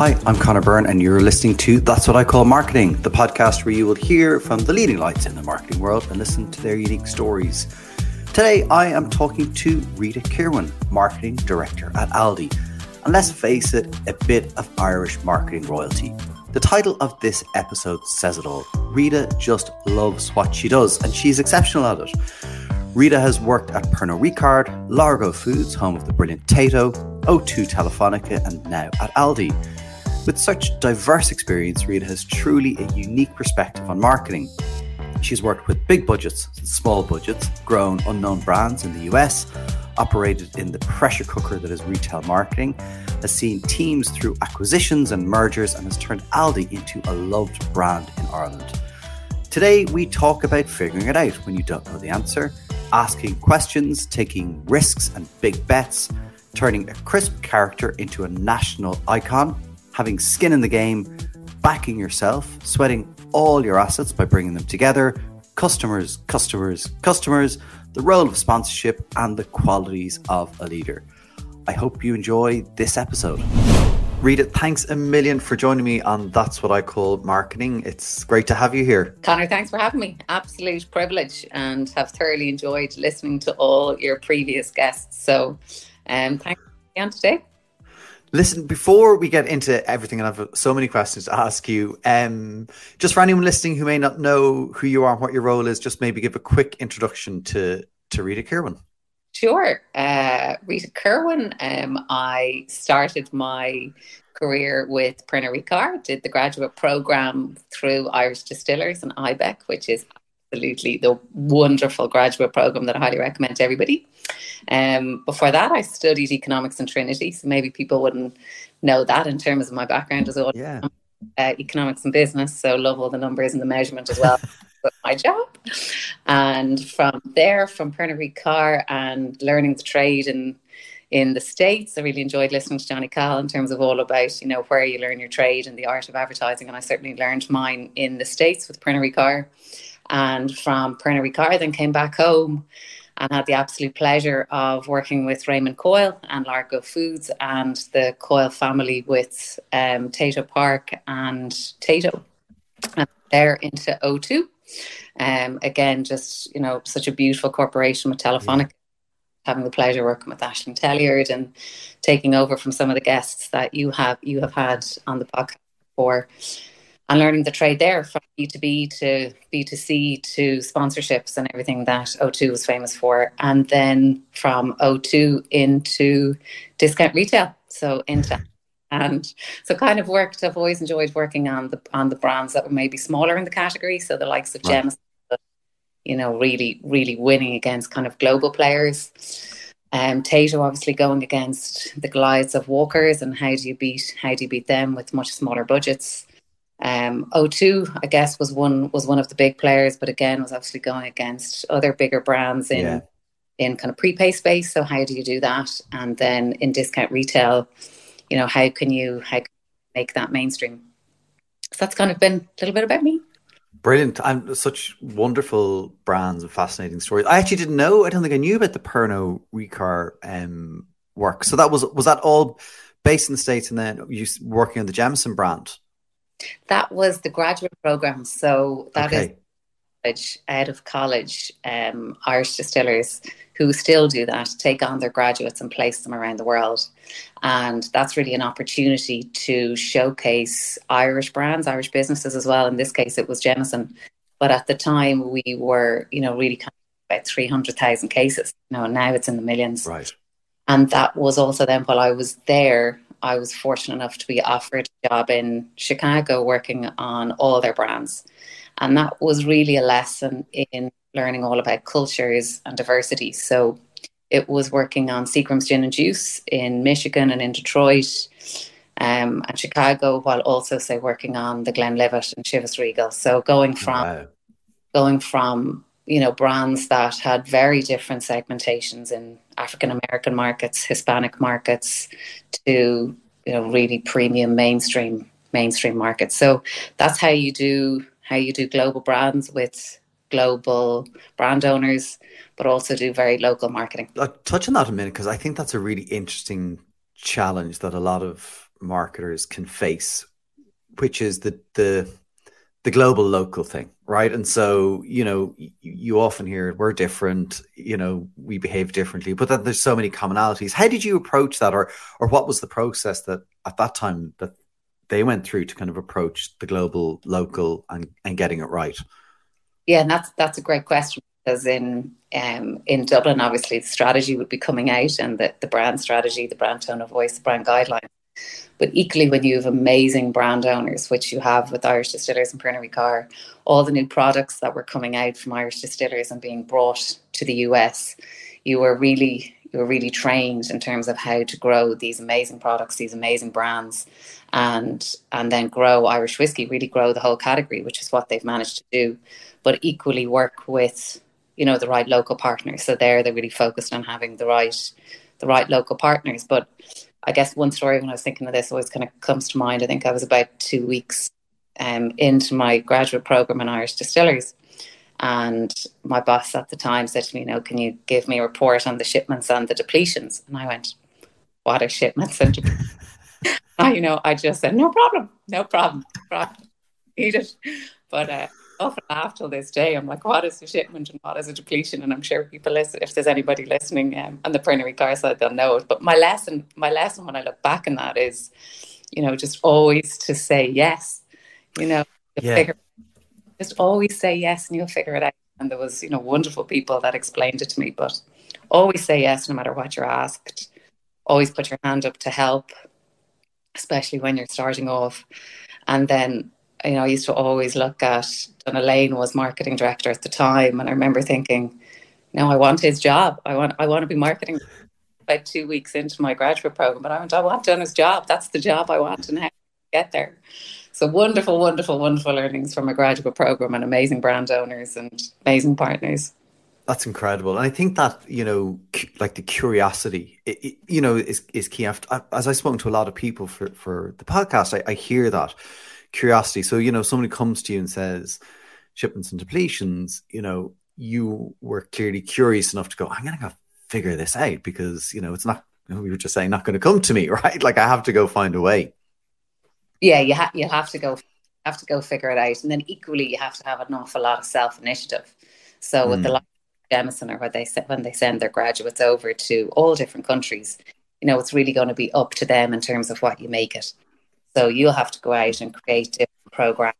Hi, I'm Connor Byrne, and you're listening to That's What I Call Marketing, the podcast where you will hear from the leading lights in the marketing world and listen to their unique stories. Today, I am talking to Rita Kirwan, Marketing Director at Aldi. And let's face it, a bit of Irish marketing royalty. The title of this episode says it all. Rita just loves what she does, and she's exceptional at it. Rita has worked at Pernod Ricard, Largo Foods, home of the brilliant Tayto, O2 Telefonica, and now at Aldi. With such diverse experience, Rita has truly a unique perspective on marketing. She's worked with big budgets small budgets, grown unknown brands in the US, operated in the pressure cooker that is retail marketing, has seen teams through acquisitions and mergers, and has turned Aldi into a loved brand in Ireland. Today, we talk about figuring it out when you don't know the answer, asking questions, taking risks and big bets, turning a crisp character into a national icon having skin in the game, backing yourself, sweating all your assets by bringing them together, customers, customers, customers, the role of sponsorship, and the qualities of a leader. I hope you enjoy this episode. Rita, thanks a million for joining me on That's What I Call Marketing. It's great to have you here. Connor, thanks for having me. Absolute privilege and have thoroughly enjoyed listening to all your previous guests. So um, thanks for being on today. Listen, before we get into everything, and I have so many questions to ask you, um, just for anyone listening who may not know who you are and what your role is, just maybe give a quick introduction to, to Rita Kirwan. Sure. Uh, Rita Kirwan, um, I started my career with Pernod Ricard, did the graduate program through Irish Distillers and IBEC, which is absolutely the wonderful graduate program that I highly recommend to everybody. Um, before that, I studied economics in Trinity, so maybe people wouldn't know that in terms of my background as well. Yeah. Uh, economics and business, so love all the numbers and the measurement as well. my job, and from there, from Pernod Ricard and learning the trade and in the States. I really enjoyed listening to Johnny Cahill in terms of all about, you know, where you learn your trade and the art of advertising. And I certainly learned mine in the States with Pernod Ricard. And from Pernod Ricard, then came back home and had the absolute pleasure of working with Raymond Coyle and Largo Foods and the Coyle family with um, Tayto Park and Tayto. And they're into O2. Um, again, just, you know, such a beautiful corporation with Telefonica. Yeah. Having the pleasure working with Ashling Telliard and taking over from some of the guests that you have you have had on the podcast before and learning the trade there from B2B to B2C to sponsorships and everything that O2 was famous for. And then from O2 into discount retail. So into and so kind of worked I've always enjoyed working on the on the brands that were maybe smaller in the category. So the likes of right. Gems, you know, really, really winning against kind of global players. Um, Tayto obviously going against the Goliaths of Walkers and how do you beat how do you beat them with much smaller budgets? Um, O2, I guess, was one was one of the big players, but again, was obviously going against other bigger brands in yeah. in kind of prepay space. So how do you do that? And then in discount retail, you know, how can you how can you make that mainstream? So that's kind of been a little bit about me. Brilliant. And such wonderful brands and fascinating stories. I actually didn't know, I don't think I knew about the Pernod Ricard um, work. So that was was that all based in the States and then you working on the Jameson brand? That was the graduate program. So that okay. is college, out of college, um, Irish distillers who still do that take on their graduates and place them around the world. And that's really an opportunity to showcase Irish brands, Irish businesses as well. In this case, it was Jameson. But at the time, we were, you know, really kind of about 300,000 cases. You know, now it's in the millions. Right. And that was also then while I was there, I was fortunate enough to be offered a job in Chicago working on all their brands. And that was really a lesson in learning all about cultures and diversity. So it was working on Seagram's Gin and Juice in Michigan and in Detroit um, and Chicago, while also, say, working on the Glenlivet and Chivas Regal. So going from wow. going from you know brands that had very different segmentations in African American markets, Hispanic markets, to you know really premium mainstream mainstream markets. So that's how you do how you do global brands with global brand owners, but also do very local marketing. I'll touch on that a minute because I think that's a really interesting challenge that a lot of marketers can face, which is the the the global local thing, right? And so, you know, you, often hear we're different, you know, we behave differently, but then there's so many commonalities. How did you approach that, or or what was the process that at that time that they went through to kind of approach the global, local, and and getting it right? Yeah, and that's that's a great question because in um, in Dublin, obviously, the strategy would be coming out, and the the brand strategy, the brand tone of voice, the brand guidelines but equally, when you have amazing brand owners, which you have with Irish Distillers and Pernod Ricard, all the new products that were coming out from Irish Distillers and being brought to the US, you were really you were really trained in terms of how to grow these amazing products, these amazing brands, and and then grow Irish whiskey, really grow the whole category, which is what they've managed to do. But equally work with you know the right local partners. So there, they're really focused on having the right the right local partners. But I guess one story when I was thinking of this always kind of comes to mind. I think I was about two weeks um, into my graduate program in Irish distilleries. And my boss at the time said to me, you know, can you give me a report on the shipments and the depletions? And I went, what are shipments and depletions? you know, I just said, no problem, no problem, no problem. It. But uh, often laugh till this day. I'm like, what is a shipment and what is a depletion? And I'm sure people listen, if there's anybody listening um, on the Pernod Ricard side, they'll know it. But my lesson, my lesson when I look back on that is, you know, just always to say yes. You know, yeah. figure, just always say yes and you'll figure it out. And there was, you know, wonderful people that explained it to me. But always say yes no matter what you're asked. Always put your hand up to help, especially when you're starting off. And then you know, I used to always look at Donagh Lane was marketing director at the time, and I remember thinking, no, I want his job. I want I want to be marketing. About two weeks into my graduate program, but I went, I want Donagh's job. That's the job I want, and how to get there. So wonderful, wonderful, wonderful learnings from a graduate program, and amazing brand owners and amazing partners. That's incredible, and I think that you know, like the curiosity, it, it, you know, is is key. I've, as I've spoken to a lot of people for for the podcast, I, I hear that curiosity. So, you know, somebody comes to you and says shipments and depletions, you know, you were clearly curious enough to go, I'm going to go figure this out because, you know, it's not, we were just saying, not going to come to me, right? Like I have to go find a way. Yeah, you, ha- you have to go have to go figure it out. And then equally, you have to have an awful lot of self initiative. So mm. with the Jameson or when they when they send their graduates over to all different countries, you know, it's really going to be up to them in terms of what you make it. So you'll have to go out and create different programs,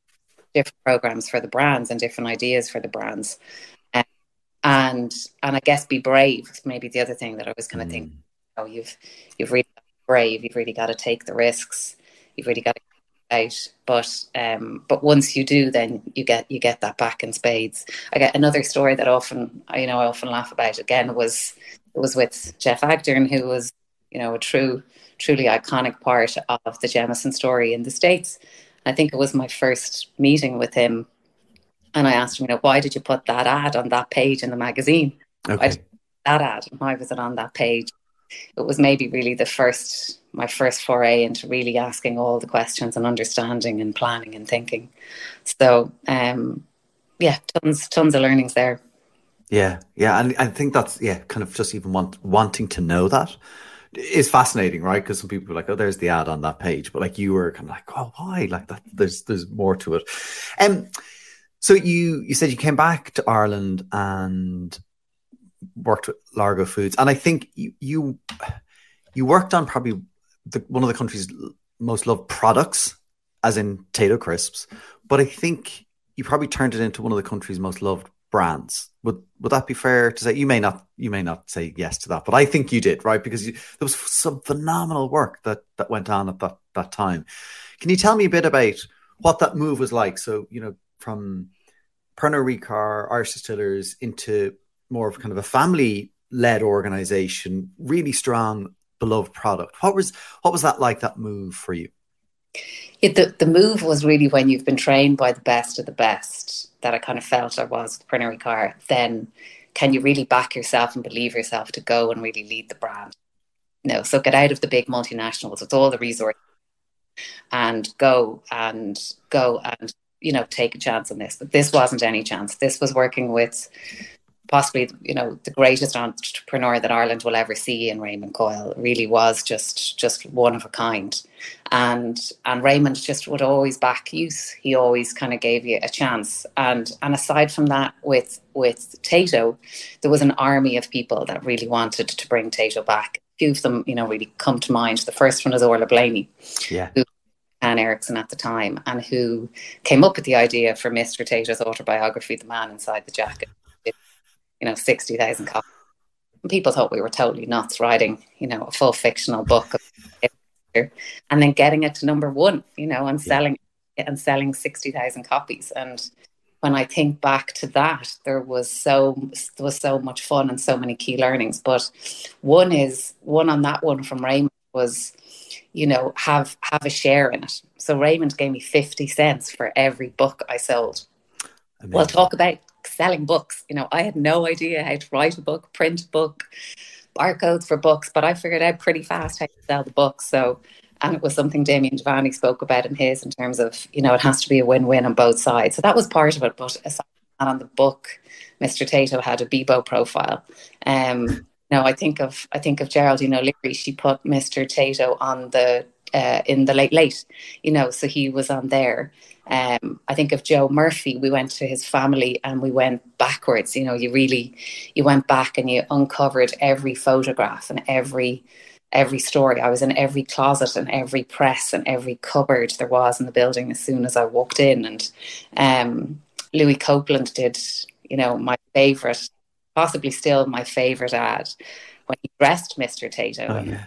different programs for the brands and different ideas for the brands. Um, and and I guess be brave maybe the other thing that I was kind of mm. thinking. Know, you've you've really brave. You've really got to take the risks. You've really got to out. But um, but once you do, then you get you get that back in spades. I get another story that often you know I often laugh about. Again, was it was with Jeff Agdern, who was you know a true truly iconic part of the Jameson story in the States. I think it was my first meeting with him. And I asked him, you know, why did you put that ad on that page in the magazine? Okay. that ad? Why was it on that page? It was maybe really the first, my first foray into really asking all the questions and understanding and planning and thinking. So, um, yeah, tons, tons of learnings there. Yeah, yeah, and I think that's yeah, kind of just even want wanting to know that is fascinating, right? Because some people are like, "Oh, there's the ad on that page," but like you were kind of like, "Oh, why?" Like that. There's there's more to it. Um, so you you said you came back to Ireland and worked with Largo Foods, and I think you you, you worked on probably the, one of the country's most loved products, as in potato crisps. But I think you probably turned it into one of the country's most loved brands. Would would that be fair to say? You may not you may not say yes to that, but I think you did, right? Because you, there was some phenomenal work that that went on at that that time. Can you tell me a bit about what that move was like? So you know, from Pernod Ricard, Irish Distillers into more of kind of a family led organization, really strong, beloved product. What was what was that like? That move for you? It, the the move was really when you've been trained by the best of the best that I kind of felt I was with Pernod Ricard, then can you really back yourself and believe yourself to go and really lead the brand? No, so get out of the big multinationals with all the resources and go and go and you know take a chance on this. But this wasn't any chance. This was working with possibly you know the greatest entrepreneur that Ireland will ever see in Raymond Coyle really was just just one of a kind. And and Raymond just would always back you he always kind of gave you a chance. And and aside from that with with Tayto there was an army of people that really wanted to bring Tayto back. A few of them you know really come to mind. The first one is Orla Blaney yeah. who Anne Erickson at the time, and who came up with the idea for Mr. Tayto's autobiography, The Man Inside the Jacket you know, 60,000 copies. And people thought we were totally nuts writing, you know, a full fictional book and then getting it to number one, you know, and selling yeah. and selling 60,000 copies. And when I think back to that, there was so there was so much fun and so many key learnings. But one is one on that one from Raymond was, you know, have have a share in it. So Raymond gave me 50 cents for every book I sold. Amazing. Well, talk about selling books. You know, I had no idea how to write a book, print a book, barcodes for books, but I figured out pretty fast how to sell the books. So, and it was something Damien Devaney spoke about in his in terms of, you know, it has to be a win win on both sides. So that was part of it. But aside from that, on the book, Mr. Tayto had a Bebo profile. Um, no, I think of I think of Geraldine O'Leary. She put Mr. Tayto on the uh, in the late late, you know, so he was on there. Um, I think of Joe Murphy. We went to his family and we went backwards. You know, you really you went back and you uncovered every photograph and every every story. I was in every closet and every press and every cupboard there was in the building as soon as I walked in. And um, Louis Copeland did, you know, my favorite, possibly still my favorite ad when he dressed Mr. Tayto. Oh, yeah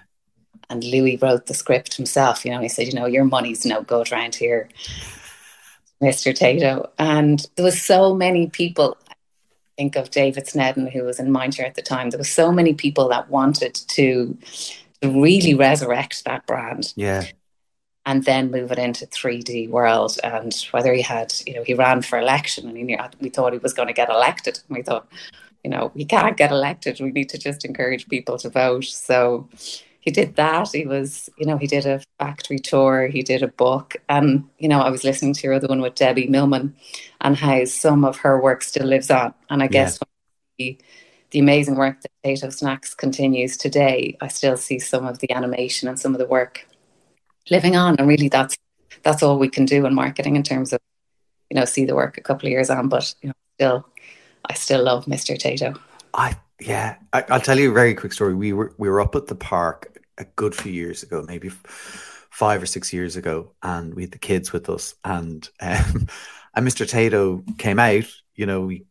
and Louis wrote the script himself, you know, he said, you know, your money's no good around here, Mr. Tayto. And there was so many people, I think of David Snedden, who was in Mindshare at the time, there was so many people that wanted to, to really resurrect that brand. Yeah. And then move it into 3D world. And whether he had, you know, he ran for election and he, we thought he was going to get elected. And we thought, you know, he can't get elected. We need to just encourage people to vote. So he did that. He was, you know, he did a factory tour, he did a book. And, you know, I was listening to your other one with Debbie Millman and how some of her work still lives on. And I guess the, the amazing work that Tayto Snacks continues today, I still see some of the animation and some of the work living on. And really that's that's all we can do in marketing in terms of, you know, see the work a couple of years on. But, you know, still I still love Mr. Tayto. I yeah, I, will tell you a very quick story. We were we were up at the park a good few years ago, maybe five or six years ago, and we had the kids with us, and um, and Mr. Tayto came out. You know, we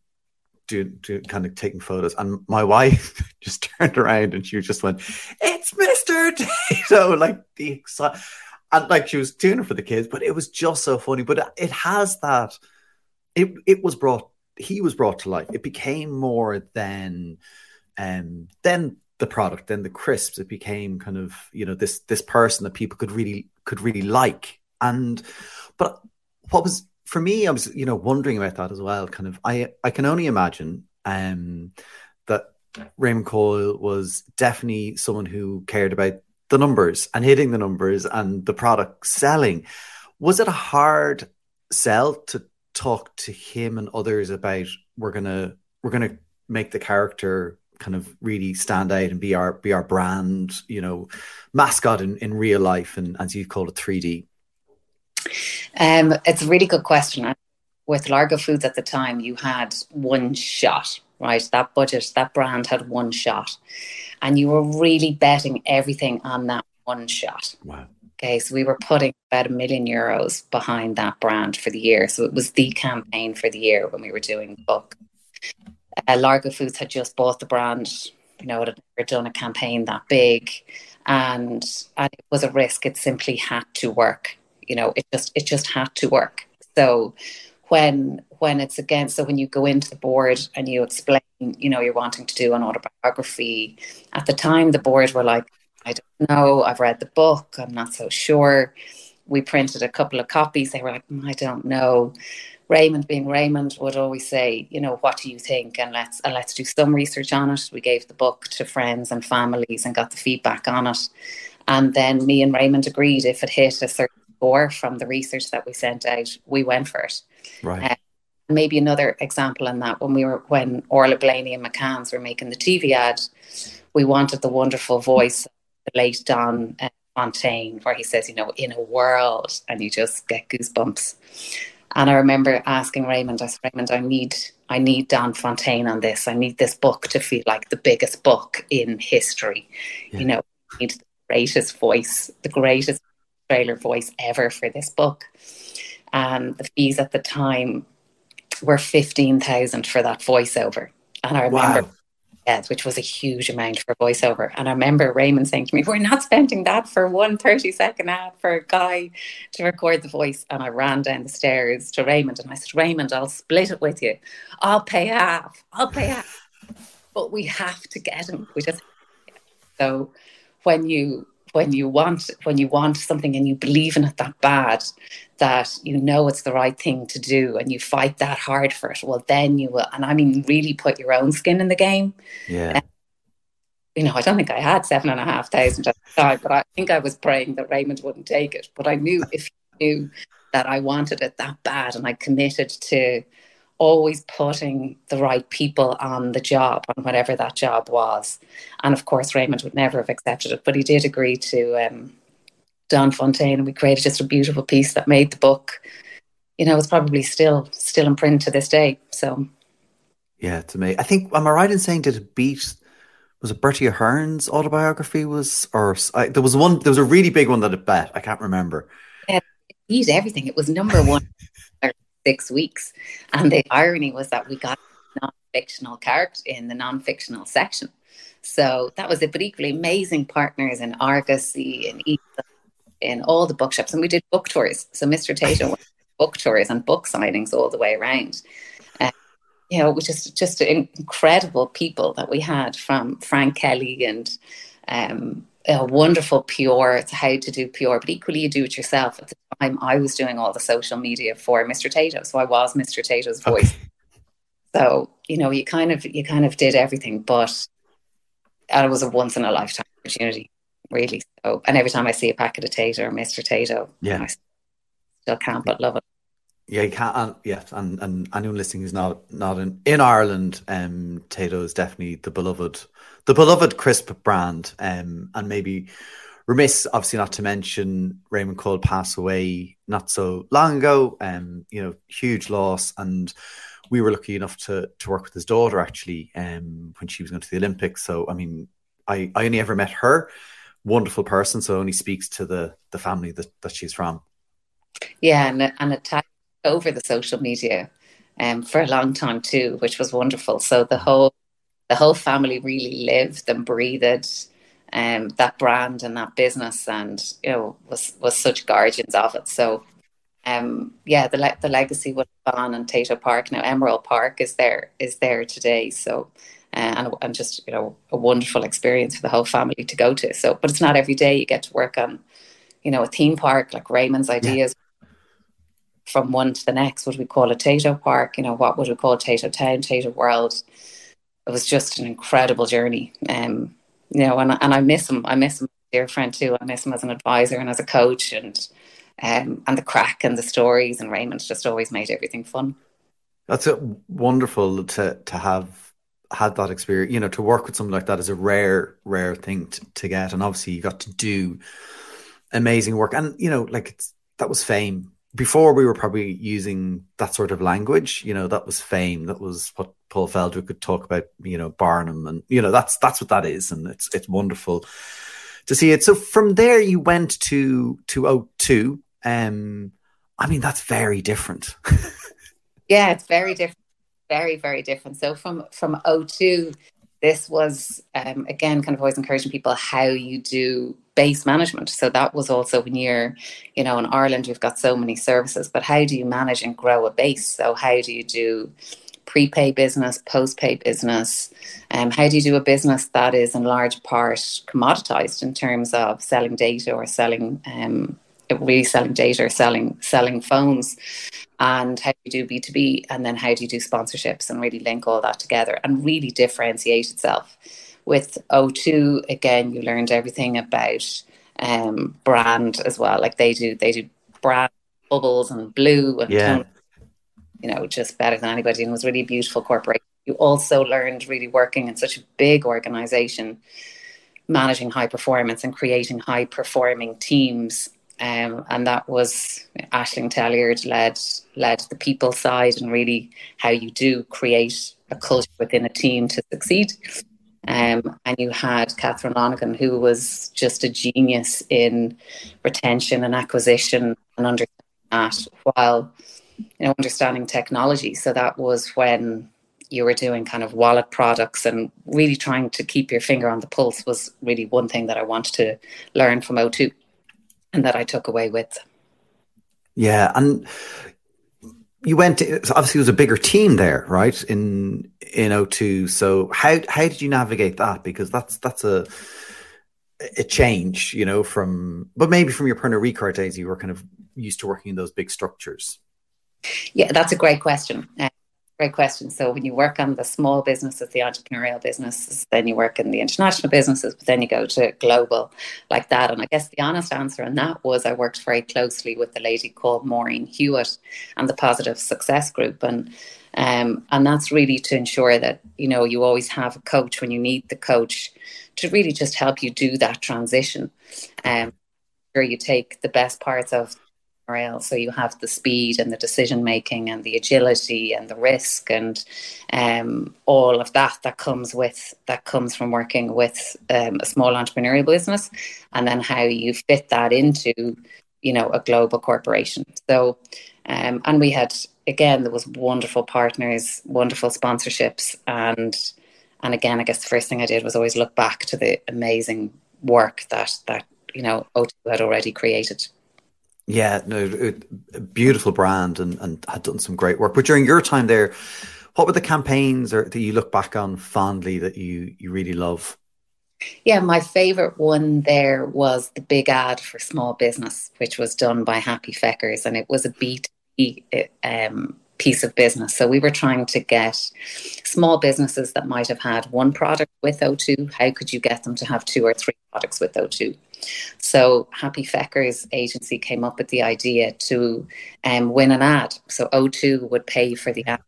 do, do kind of taking photos, and my wife just turned around and she just went, "It's Mr. Tayto!" Like the. And like she was doing it for the kids, but it was just so funny. But it has that. It it was brought. He was brought to life. It became more than, um, then the product then the crisps it became kind of you know this this person that people could really could really like. And but what was for me i was you know wondering about that as well kind of i i can only imagine um that raymond coyle was definitely someone who cared about the numbers and hitting the numbers and the product selling. Was it a hard sell to talk to him and others about we're gonna we're gonna make the character kind of really stand out and be our be our brand, you know, mascot in, in real life and as you call it 3D? Um, it's a really good question. With Largo Foods at the time, you had one shot, right? That budget, that brand had one shot. And you were really betting everything on that one shot. Wow. Okay, so we were putting about a million euros behind that brand for the year. So it was the campaign for the year when we were doing book uh, Largo Foods had just bought the brand. You know, it had never done a campaign that big, and and it was a risk. It simply had to work. You know, it just it just had to work. So when when it's against, so when you go into the board and you explain, you know, you're wanting to do an autobiography. At the time, the board were like, I don't know. I've read the book. I'm not so sure. We printed a couple of copies. They were like, mm, I don't know. Raymond, being Raymond, would always say, you know, what do you think? And let's and let's do some research on it. We gave the book to friends and families and got the feedback on it. And then me and Raymond agreed if it hit a certain score from the research that we sent out, we went for it. Right. Uh, maybe another example in that when we were when Orla Blaney and McCann's were making the TV ad, we wanted the wonderful voice of the late Don uh, Fontaine, where he says, you know, in a world, and you just get goosebumps. And I remember asking Raymond, I said, Raymond, I need I need Don Fontaine on this. I need this book to feel like the biggest book in history. Yeah. You know, I need the greatest voice, the greatest trailer voice ever for this book. And the fees at the time were fifteen thousand for that voiceover. And I remember wow which was a huge amount for voiceover. And I remember Raymond saying to me, We're not spending that for one 30 second ad for a guy to record the voice. And I ran down the stairs to Raymond and I said, Raymond, I'll split it with you. I'll pay half. I'll pay half. But we have to get him. We just so when you when you want when you want something and you believe in it that bad that you know it's the right thing to do and you fight that hard for it well then you will and i mean really put your own skin in the game. Yeah. You know i don't think i had seven and a half thousand at the time but i think i was praying that raymond wouldn't take it. But i knew if he knew that i wanted it that bad and i committed to always putting the right people on the job, on whatever that job was. And of course, Raymond would never have accepted it, but he did agree to um, Don Fontaine, and we created just a beautiful piece that made the book. You know, it's probably still still in print to this day. So, yeah, to me, I think am I right in saying did it beat? Was it Bertie Ahern's autobiography? Was or I, there was one? There was a really big one that it bet. I can't remember. Yeah, it beat everything. It was number one six weeks. And the irony was that we got non-fictional character in the non-fictional section. So that was it. But equally amazing partners in Argosy and in all the bookshops. And we did book tours. So Mr. Tayto book tours and book signings all the way around. Uh, you know, which is just incredible people that we had from Frank Kelly and um, a wonderful PR. It's how to do PR, but equally you do it yourself. At the time, I was doing all the social media for Mr. Tayto, so I was Mr. Tayto's voice. Okay. So you know, you kind of you kind of did everything, but and it was a once in a lifetime opportunity, really. So, and every time I see a packet of Tayto or Mr. Tayto, yeah, I still can't but love it. Yeah, you can't. And, yeah, and, and anyone listening who's not not in, in Ireland, um, Tayto is definitely the beloved, the beloved crisp brand. Um, and maybe remiss, obviously, not to mention Raymond Coyle passed away not so long ago. Um, you know, huge loss, and we were lucky enough to to work with his daughter actually, um, when she was going to the Olympics. So, I mean, I I only ever met her, wonderful person. So, only speaks to the the family that that she's from. Yeah, and and it over the social media um, for a long time too, which was wonderful. So the whole the whole family really lived and breathed um, that brand and that business, and you know was was such guardians of it. So um, yeah, the le- the legacy would have gone and Tayto Park now Emerald Park is there is there today. So. Uh, and, and just you know a wonderful experience for the whole family to go to. So, but it's not every day you get to work on, you know, a theme park like Raymond's ideas from one to the next. What would we call it Tayto Park? You know, what would we call Tayto Town, Tayto World? It was just an incredible journey. Um, you know, and and I miss him. I miss him, dear friend too. I miss him as an advisor and as a coach, and um, and the crack and the stories. And Raymond just always made everything fun. That's a, wonderful to to have had that experience. You know, to work with something like that is a rare, rare thing to, to get. And obviously, you got to do amazing work. And you know, like that was fame before we were probably using that sort of language, you know, that was fame. That was what Paul Feldwick could talk about, you know, Barnum and, you know, that's, that's what that is. And it's, it's wonderful to see it. So from there you went to, to O2. Um, I mean, that's very different. yeah, it's very different. Very, very different. So from, from O2, this was um, again kind of always encouraging people how you do base management so that was also when you're you know in ireland you've got so many services but how do you manage and grow a base so how do you do prepay business post-pay business um, how do you do a business that is in large part commoditized in terms of selling data or selling um, selling data or selling selling phones and how do you do B2B and then how do you do sponsorships and really link all that together and really differentiate itself. With O2, again, you learned everything about um, brand as well. Like they do, they do brand bubbles and blue and yeah. You know, just better than anybody and was really a beautiful corporation. You also learned really working in such a big organization, managing high performance and creating high performing teams. Um, and that was Ashling Telliard led led the people side and really how you do create a culture within a team to succeed. Um, and you had Catherine Lonergan, who was just a genius in retention and acquisition and understanding that while you know understanding technology. So that was when you were doing kind of wallet products and really trying to keep your finger on the pulse was really one thing that I wanted to learn from O2 and that I took away with. Yeah, and you went obviously it was a bigger team there, right? In in O2. So how how did you navigate that? Because that's that's a a change, you know, from but maybe from your Pernod Ricard days, you were kind of used to working in those big structures. Yeah, that's a great question. Uh, Great question. So when you work on the small businesses, the entrepreneurial businesses, then you work in the international businesses, but then you go to global like that. And I guess the honest answer on that was I worked very closely with the lady called Maureen Hewitt and the Positive Success Group. And um, and that's really to ensure that, you know, you always have a coach when you need the coach to really just help you do that transition. Um, sure you take the best parts of rail. So you have the speed and the decision making and the agility and the risk and um, all of that that comes with that comes from working with um, a small entrepreneurial business, and then how you fit that into you know a global corporation. So um, and we had again there was wonderful partners, wonderful sponsorships, and and again I guess the first thing I did was always look back to the amazing work that that you know O2 had already created. Yeah, no, beautiful brand and, and had done some great work. But during your time there, what were the campaigns or that you look back on fondly that you you really love? Yeah, my favorite one there was the big ad for small business, which was done by Happy Feckers, and it was a B2B um, piece of business. So we were trying to get small businesses that might have had one product with O2. How could you get them to have two or three products with O2? So Happy Feckers agency came up with the idea to um, win an ad. So O2 would pay for the ad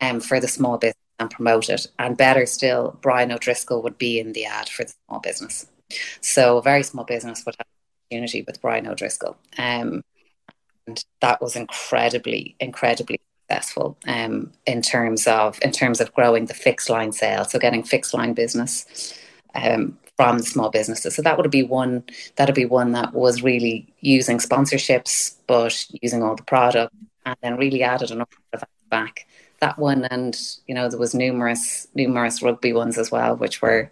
um, for the small business and promote it. And better still, Brian O'Driscoll would be in the ad for the small business. So a very small business would have opportunity with Brian O'Driscoll. Um, and that was incredibly, incredibly successful um, in terms of in terms of growing the fixed line sales. So getting fixed line business um, from the small businesses. So that would be one that'd be one that was really using sponsorships, but using all the product, and then really added an of back. That one, and you know, there was numerous numerous rugby ones as well, which were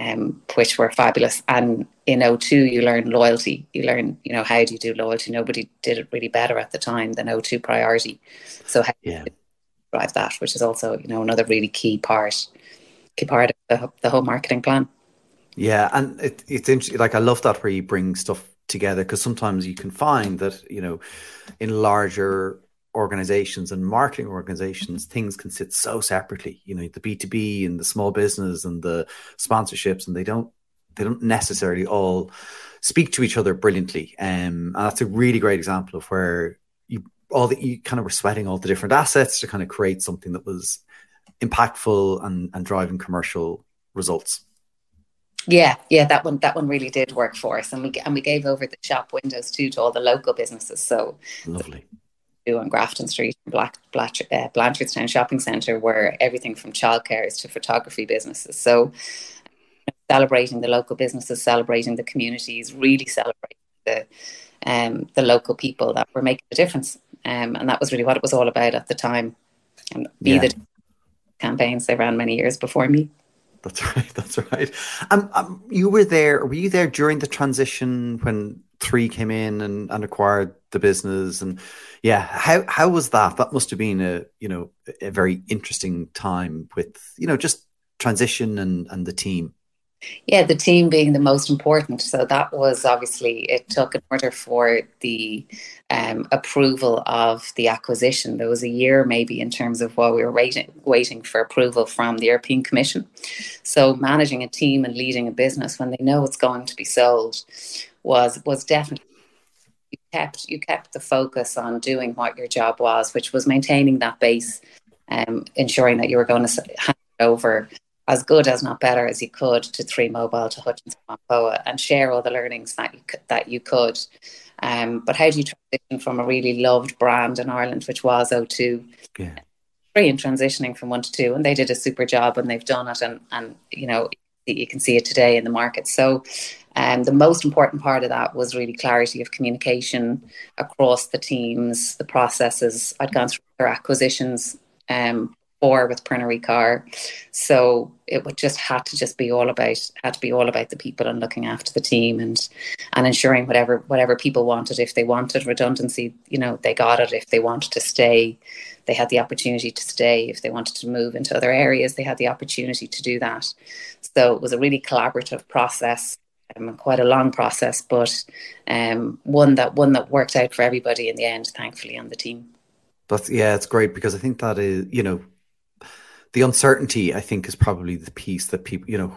um, which were fabulous. And in O2, you learn loyalty. You learn, you know, how do you do loyalty? Nobody did it really better at the time than O2 priority. So how yeah. drive that, which is also, you know, another really key part, key part of the, the whole marketing plan. Yeah, and it, it's interesting. Like I love that where you bring stuff together because sometimes you can find that you know in larger organizations and marketing organizations things can sit so separately you know the b2b and the small business and the sponsorships and they don't they don't necessarily all speak to each other brilliantly um, and that's a really great example of where you all that you kind of were sweating all the different assets to kind of create something that was impactful and, and driving commercial results yeah, yeah, that one that one really did work for us, and we and we gave over the shop windows too to all the local businesses. So lovely. On Grafton Street, Black, Black uh, Blanchardstown Shopping Centre, where everything from childcare to photography businesses. So celebrating the local businesses, celebrating the communities, really celebrating the um, the local people that were making a difference, um, and that was really what it was all about at the time. And be yeah. the campaigns they ran many years before me. That's right. That's right. Um, um, you were there. Were you there during the transition when Three came in and, and acquired the business? And yeah, how how was that? That must have been a you know a very interesting time with you know just transition and and the team. Yeah, the team being the most important. So that was obviously it took in order for the um, approval of the acquisition. There was a year maybe in terms of while we were waiting waiting for approval from the European Commission. So managing a team and leading a business when they know it's going to be sold was was definitely kept you kept the focus on doing what your job was, which was maintaining that base, um, ensuring that you were going to hand over as good as not better as you could to Three Mobile to Hutchison Whampoa and share all the learnings that you could, that you could. Um, but how do you transition from a really loved brand in Ireland, which was O2, yeah. three in transitioning from one to two, and they did a super job and they've done it, and and you know you can see it today in the market. So. Um, the most important part of that was really clarity of communication across the teams, the processes. I'd gone through their acquisitions um, with Pernod Ricard. So it would just had to just be all about had to be all about the people and looking after the team and and ensuring whatever whatever people wanted. If they wanted redundancy, you know, they got it. If they wanted to stay, they had the opportunity to stay. If they wanted to move into other areas, they had the opportunity to do that. So it was a really collaborative process. Um, quite a long process, but um, one that one that worked out for everybody in the end, thankfully, on the team. That's yeah, it's great because I think that is you know the uncertainty, I think, is probably the piece that people, you know,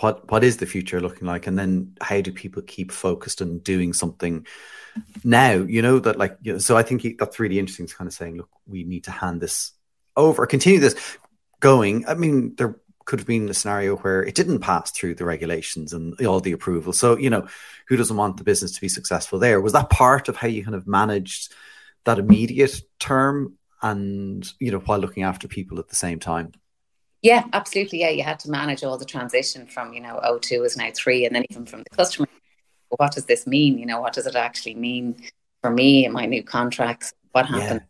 what what is the future looking like, and then how do people keep focused on doing something now? You know that, like, you know, so I think that's really interesting. It's kind of saying, look, we need to hand this over, continue this going. I mean, there could have been a scenario where it didn't pass through the regulations and all the approval. So, you know, who doesn't want the business to be successful there? Was that part of how you kind of managed that immediate term and you know while looking after people at the same time. Yeah absolutely. Yeah you had to manage all the transition from you know o2 is now three and then even from the customer what does this mean? You know what does it actually mean for me and my new contracts? What happened?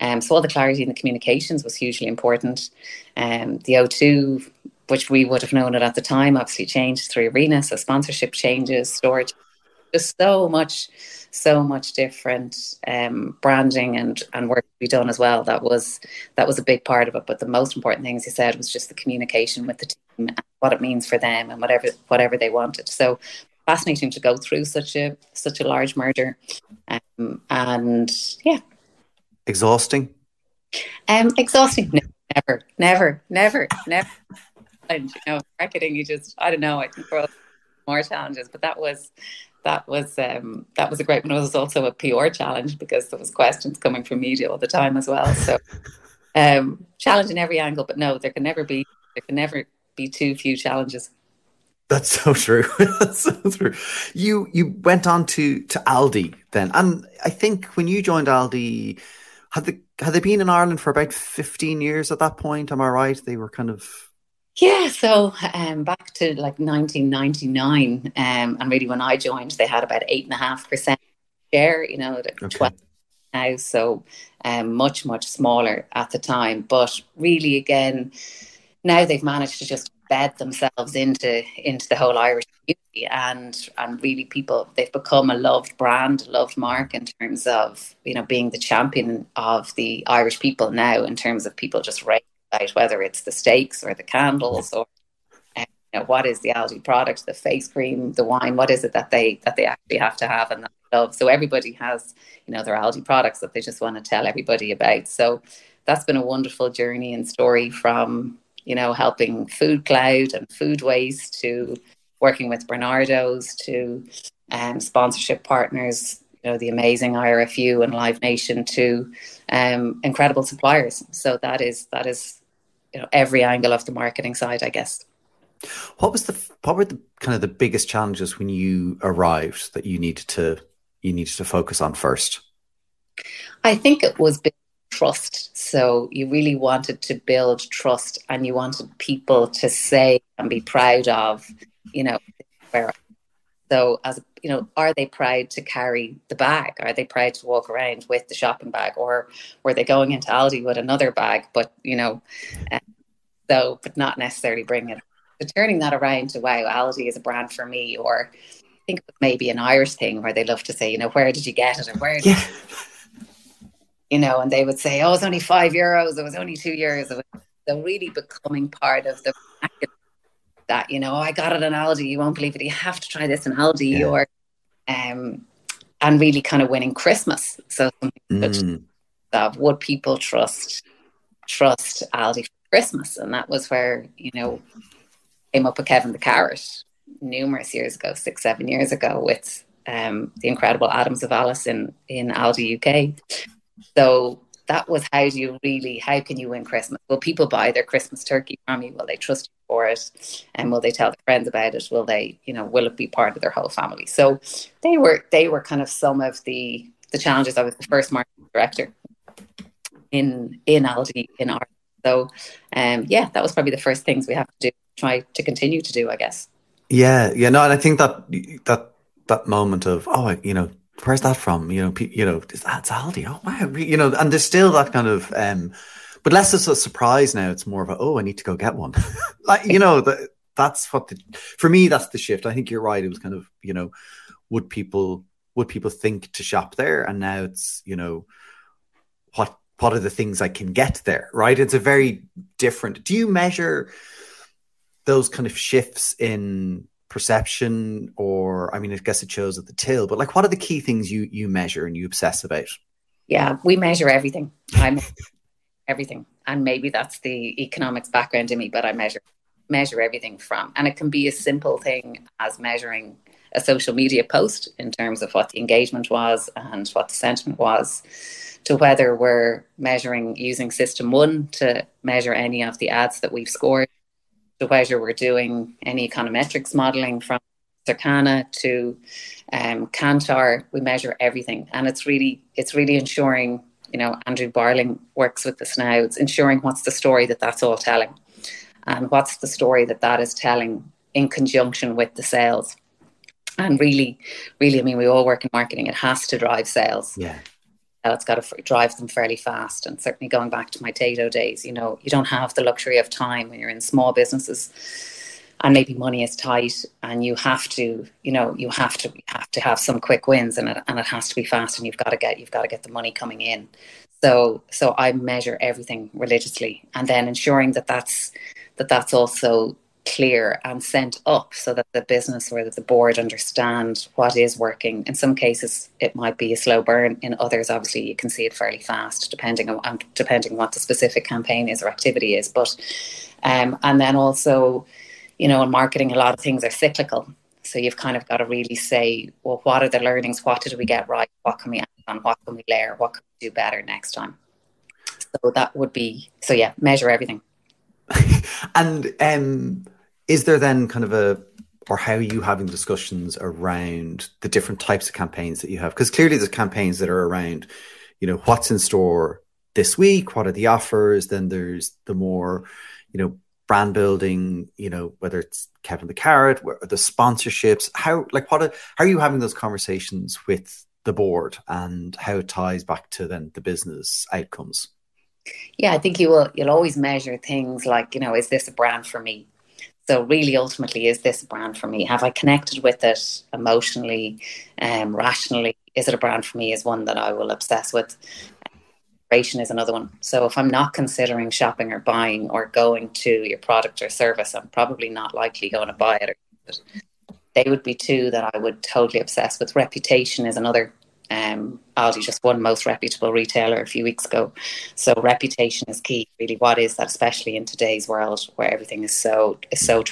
Yeah. um, so all the clarity in the communications was hugely important. Um, the o2 which we would have known it at the time obviously changed through arena so sponsorship changes storage just so much so much different um, branding and and work to be done as well. That was that was a big part of it. But the most important thing, as you said, was just the communication with the team and what it means for them and whatever whatever they wanted. So fascinating to go through such a such a large merger, um, and yeah, exhausting. Um, exhausting. No, never, never, never, never. And you know, marketing, you just I don't know. I think we're more challenges, but that was that was um, that was a great one. It was also a PR challenge because there was questions coming from media all the time as well. So um, challenge in every angle, but no, there can never be there can never be too few challenges. That's so true. That's so true. You you went on to to Aldi then, and I think when you joined Aldi, had they had they been in Ireland for about fifteen years at that point? Am I right? They were kind of yeah, so um, back to like 1999, um, and really when I joined, they had about eight and a half percent share. You know, okay. 12 now, so um, much much smaller at the time. But really, again, now they've managed to just bed themselves into into the whole Irish community, and and really people they've become a loved brand, a loved mark in terms of you know being the champion of the Irish people now in terms of people just whether it's the steaks or the candles or you know, what is the Aldi product, the face cream, the wine, what is it that they that they actually have to have and that love. So everybody has, you know, their Aldi products that they just want to tell everybody about. So that's been a wonderful journey and story from, you know, helping Food Cloud and food waste to working with Barnardos to um, sponsorship partners, you know, the amazing IRFU and Live Nation to um, incredible suppliers. So that is that is you know every angle of the marketing side, I guess. What was the what were the kind of the biggest challenges when you arrived that you needed to you needed to focus on first? I think it was trust. So you really wanted to build trust, and you wanted people to say and be proud of, you know, where. So as you know, are they proud to carry the bag? Are they proud to walk around with the shopping bag, or were they going into Aldi with another bag? But you know, uh, so but not necessarily bring it. So turning that around to wow, Aldi is a brand for me, or I think maybe an Irish thing where they love to say, you know, where did you get it, or where, yeah. you know, and they would say, oh, it's only five euros, it was only two euros. So really becoming part of the that you know, oh, I got it in Aldi. You won't believe it. You have to try this in Aldi, yeah. or um, and really kind of winning Christmas. So mm. of would people trust trust Aldi for Christmas, and that was where you know came up with Kevin the Carrot numerous years ago, six seven years ago, with um, the incredible Adams of Alice in in Aldi UK. So that was how do you really how can you win Christmas? Will people buy their Christmas turkey from you? Will they trust you for it? And will they tell their friends about it? Will they, you know, will it be part of their whole family? So they were they were kind of some of the the challenges. I was the first marketing director in in Aldi in Ireland. So um yeah, that was probably the first things we have to do, try to continue to do, I guess. Yeah, yeah, no, and I think that that that moment of oh, you know, where's that from? You know, you know, that's Aldi. Oh wow, you know, and there's still that kind of, um, but less as a surprise now. It's more of a oh, I need to go get one. like you know, that that's what the for me that's the shift. I think you're right. It was kind of you know, would people would people think to shop there, and now it's you know, what what are the things I can get there? Right? It's a very different. Do you measure those kind of shifts in perception or i mean i guess it shows at the till but like what are the key things you you measure and you obsess about? Yeah we measure everything. I mean everything and maybe that's the economics background in me but i measure measure everything from and it can be a simple thing as measuring a social media post in terms of what the engagement was and what the sentiment was to whether we're measuring using system one to measure any of the ads that we've scored whether we're doing any econometrics modeling from Circana to um, Kantar, we measure everything, and it's really it's really ensuring. You know, Andrew Barling works with this now. It's ensuring what's the story that that's all telling, and what's the story that that is telling in conjunction with the sales. And really, really, I mean, we all work in marketing. It has to drive sales. Yeah it's got to drive them fairly fast. And certainly going back to my Tayto days, you know, you don't have the luxury of time when you're in small businesses and maybe money is tight and you have to, you know, you have to have to have some quick wins and it, and it has to be fast and you've got to get you've got to get the money coming in. So so I measure everything religiously and then ensuring that that's that that's also clear and sent up so that the business or that the board understand what is working. In some cases, it might be a slow burn. In others, obviously, you can see it fairly fast, depending on depending on what the specific campaign is or activity is. But um, and then also, you know, in marketing, a lot of things are cyclical. So you've kind of got to really say, well, what are the learnings? What did we get right? What can we add on? What can we layer? What can we do better next time? So that would be so. Yeah, measure everything. and um, is there then kind of a or how are you having discussions around the different types of campaigns that you have? Because clearly there's campaigns that are around, you know, what's in store this week, what are the offers, then there's the more, you know, brand building, you know, whether it's Kevin the Carrot, the sponsorships, how like what are, how are you having those conversations with the board and how it ties back to then the business outcomes? Yeah, I think you will you'll always measure things like, you know, is this a brand for me? So really, ultimately, is this a brand for me? Have I connected with it emotionally, um, rationally? Is it a brand for me? Is one that I will obsess with. Inspiration is another one. So if I'm not considering shopping or buying or going to your product or service, I'm probably not likely going to buy it. Or, they would be two that I would totally obsess with. Reputation is another um, Aldi just won most reputable retailer a few weeks ago. So reputation is key. Really, what is that, especially in today's world where everything is so is so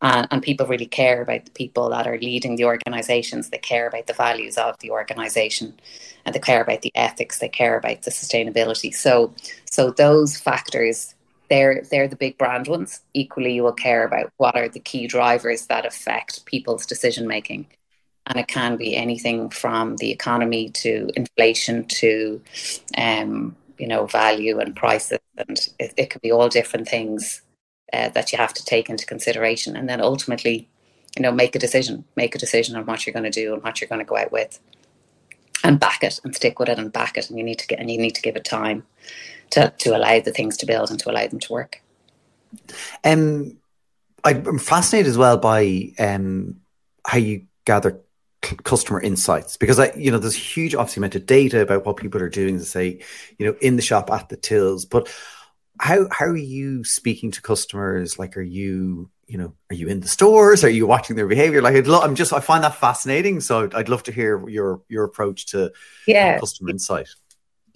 and, and people really care about the people that are leading the organizations. They care about the values of the organization, and they care about the ethics. They care about the sustainability. So, so those factors they're they're the big brand ones. Equally, you will care about what are the key drivers that affect people's decision making and it can be anything from the economy to inflation to um, you know value and prices and it, it could be all different things uh, that you have to take into consideration and then ultimately you know make a decision. Make a decision on what you're going to do and what you're going to go out with and back it and stick with it and back it and you need to get and you need to give it time to, to allow the things to build and to allow them to work. Um i'm fascinated as well by um how you gather customer insights because I, you know, there's a huge obviously amount of data about what people are doing to say, you know, in the shop at the tills. But how how are you speaking to customers? Like, are you, you know, are you in the stores? Are you watching their behavior? Like, I'd lo- I'm just I find that fascinating. So I'd love to hear your your approach to yeah customer insight.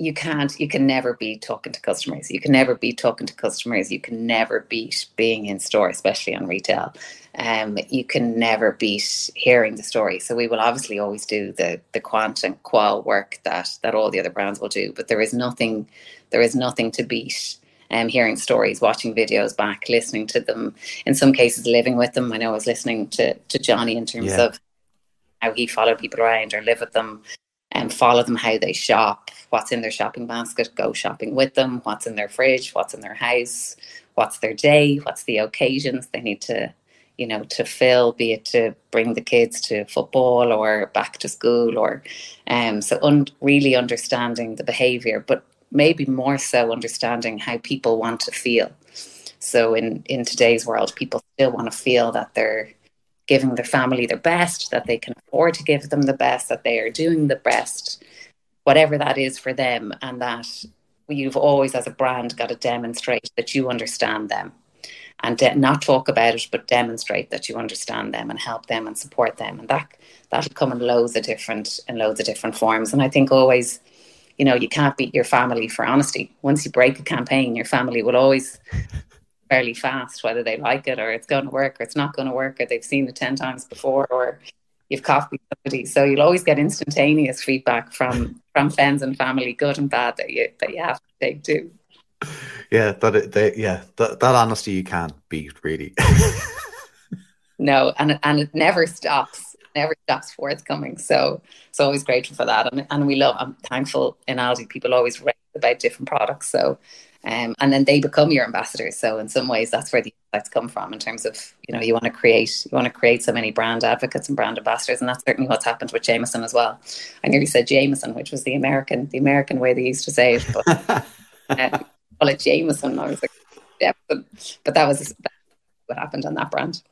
You can't you can never be talking to customers. You can never be talking to customers. You can never beat being in store especially on retail. Um, you can never beat hearing the story. So we will obviously always do the the quant and qual work that that all the other brands will do. But there is nothing there is nothing to beat um, hearing stories, watching videos back, listening to them, in some cases living with them. I know I was listening to, to Johnny in terms yeah. of how he followed people around or live with them and follow them how they shop, what's in their shopping basket, go shopping with them, what's in their fridge, what's in their house, what's their day, what's the occasions they need to, you know, to fill, be it to bring the kids to football or back to school or um so un- really understanding the behavior, but maybe more so understanding how people want to feel. So in in today's world, people still want to feel that they're giving their family their best, that they can afford to give them the best, that they are doing the best, whatever that is for them, and that you've always, as a brand, got to demonstrate that you understand them and de- not talk about it, but demonstrate that you understand them and help them and support them, and that that'll come in loads of different in loads of different forms. And I think always. You know, you can't beat your family for honesty. Once you break a campaign, your family will always fairly fast whether they like it or it's going to work or it's not going to work or they've seen it 10 times before or you've copied somebody. So you'll always get instantaneous feedback from from friends and family good and bad that you that you have to take too yeah that they, yeah that, that honesty you can't beat really. No and and it never stops never stops forthcoming. So it's always grateful for that. And, and we love i'm thankful in aldi people always write about different products. So um, and then they become your ambassadors. So in some ways, that's where the insights come from. In terms of you know, you want to create, you want to create so many brand advocates and brand ambassadors, and that's certainly what's happened with Jameson as well. I nearly said Jameson, which was the American, the American way they used to say it, but uh, call it Jameson. I was like, yeah, but, but that was what happened on that brand.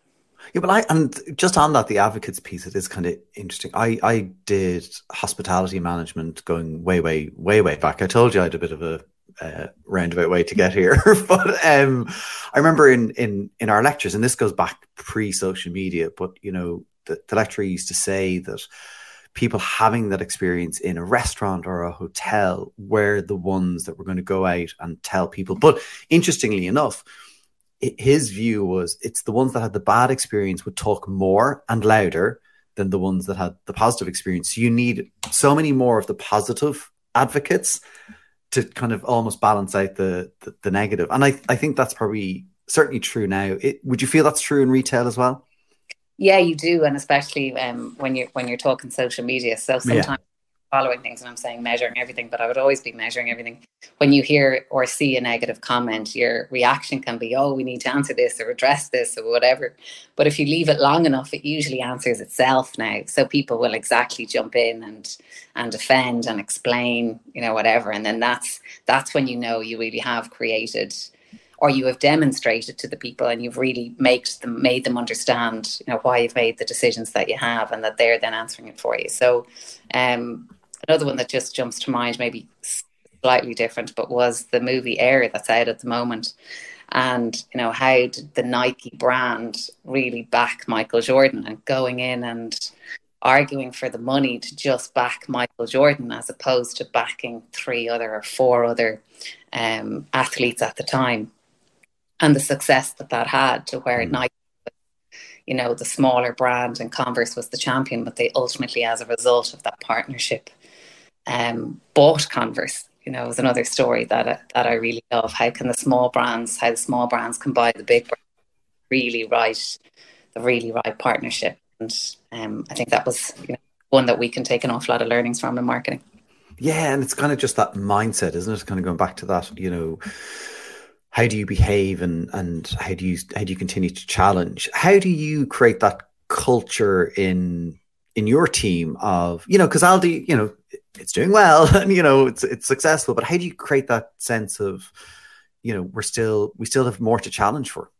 Yeah, but I and just on that, the advocates piece, it is kind of interesting. I I did hospitality management going way, way, way, way back. I told you I had a bit of a uh, roundabout way to get here. but um, I remember in in in our lectures, and this goes back pre social media, but you know, the, the lecturer used to say that people having that experience in a restaurant or a hotel were the ones that were going to go out and tell people. But interestingly enough, his view was it's the ones that had the bad experience would talk more and louder than the ones that had the positive experience. You need so many more of the positive advocates to kind of almost balance out the, the, the negative. And I, I think that's probably certainly true now. It, would you feel that's true in retail as well? Yeah, you do, and especially um, when you're when you're talking social media. So sometimes following things and I'm saying measuring everything, but I would always be measuring everything. When you hear or see a negative comment, your reaction can be, oh, we need to answer this or address this or whatever. But if you leave it long enough, it usually answers itself now. So people will exactly jump in and and defend and explain, you know, whatever. And then that's that's when you know you really have created or you have demonstrated to the people and you've really made them made them understand you know why you've made the decisions that you have and that they're then answering it for you so um Another one that just jumps to mind, maybe slightly different, but was the movie Air that's out at the moment. And, you know, how did the Nike brand really back Michael Jordan and going in and arguing for the money to just back Michael Jordan as opposed to backing three other or four other um, athletes at the time. And the success that that had to where mm. Nike you know, the smaller brand and Converse was the champion, but they ultimately, as a result of that partnership, um, bought Converse. You know, is another story that I, that I really love. How can the small brands, how the small brands can buy the big brands, really right, the really right partnership. And um, I think that was you know, one that we can take an awful lot of learnings from in marketing. Yeah, and it's kind of just that mindset, isn't it? Kind of going back to that, you know, how do you behave and and how do you how do you continue to challenge? How do you create that culture in in your team of you know because Aldi, you know, it's doing well and you know it's it's successful but how do you create that sense of you know we're still we still have more to challenge for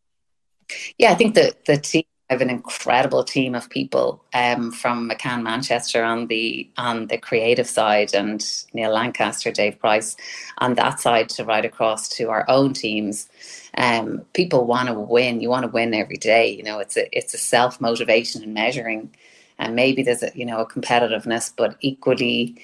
yeah i think that the team I have an incredible team of people um, from McCann Manchester on the on the creative side, and Neil Lancaster, Dave Price on that side to right across to our own teams. Um, people want to win. You want to win every day. You know, it's a it's a self motivation and measuring and maybe there's a you know a competitiveness, but equally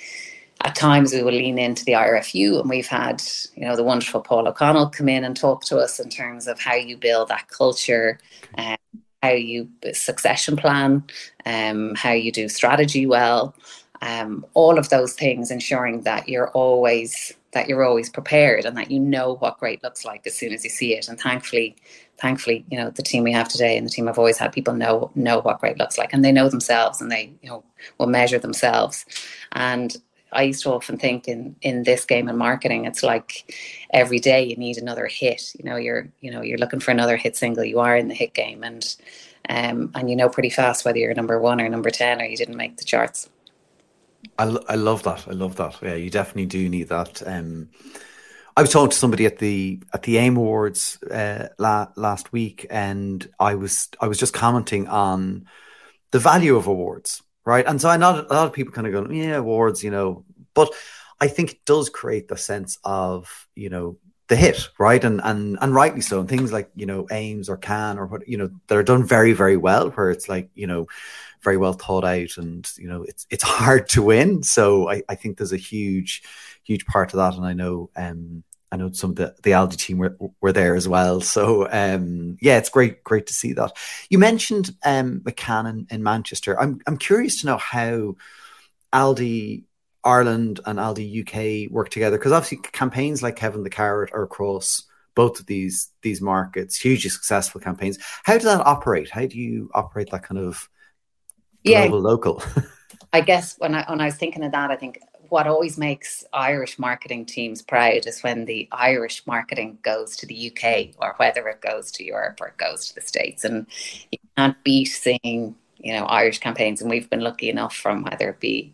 at times we will lean into the IRFU, and we've had you know the wonderful Paul O'Connell come in and talk to us in terms of how you build that culture, um, how you succession plan, um, how you do strategy well, um, all of those things, ensuring that you're always that you're always prepared and that you know what great looks like as soon as you see it. And thankfully, thankfully, you know, the team we have today and the team I've always had, people know know what great looks like and they know themselves and they, you know, will measure themselves. And I used to often think in in this game and marketing, it's like every day you need another hit. You know, you're you know you're looking for another hit single. You are in the hit game, and um, and you know pretty fast whether you're number one or number ten or you didn't make the charts. I, I love that. I love that. Yeah, you definitely do need that. Um, I was talking to somebody at the at the AIM Awards uh, la- last week, and I was I was just commenting on the value of awards, right? And so I know a lot of people kind of go, yeah, awards, you know, but I think it does create the sense of you know the hit, right? And and and rightly so. And things like you know AIMS or Cannes or what you know that are done very very well, where it's like you know very well thought out, and you know it's it's hard to win. So I, I think there's a huge huge part of that, and I know um I know some of the the Aldi team were were there as well. So um yeah, it's great great to see that. You mentioned um McCann in, in Manchester. I'm I'm curious to know how Aldi Ireland and Aldi UK work together because obviously campaigns like Kevin the Carrot are across both of these these markets, hugely successful campaigns. How does that operate? How do you operate that kind of yeah, local? I guess when I when I was thinking of that, I think what always makes Irish marketing teams proud is when the Irish marketing goes to the UK or whether it goes to Europe or it goes to the States. And you can't beat seeing, you know, Irish campaigns. And we've been lucky enough from whether it be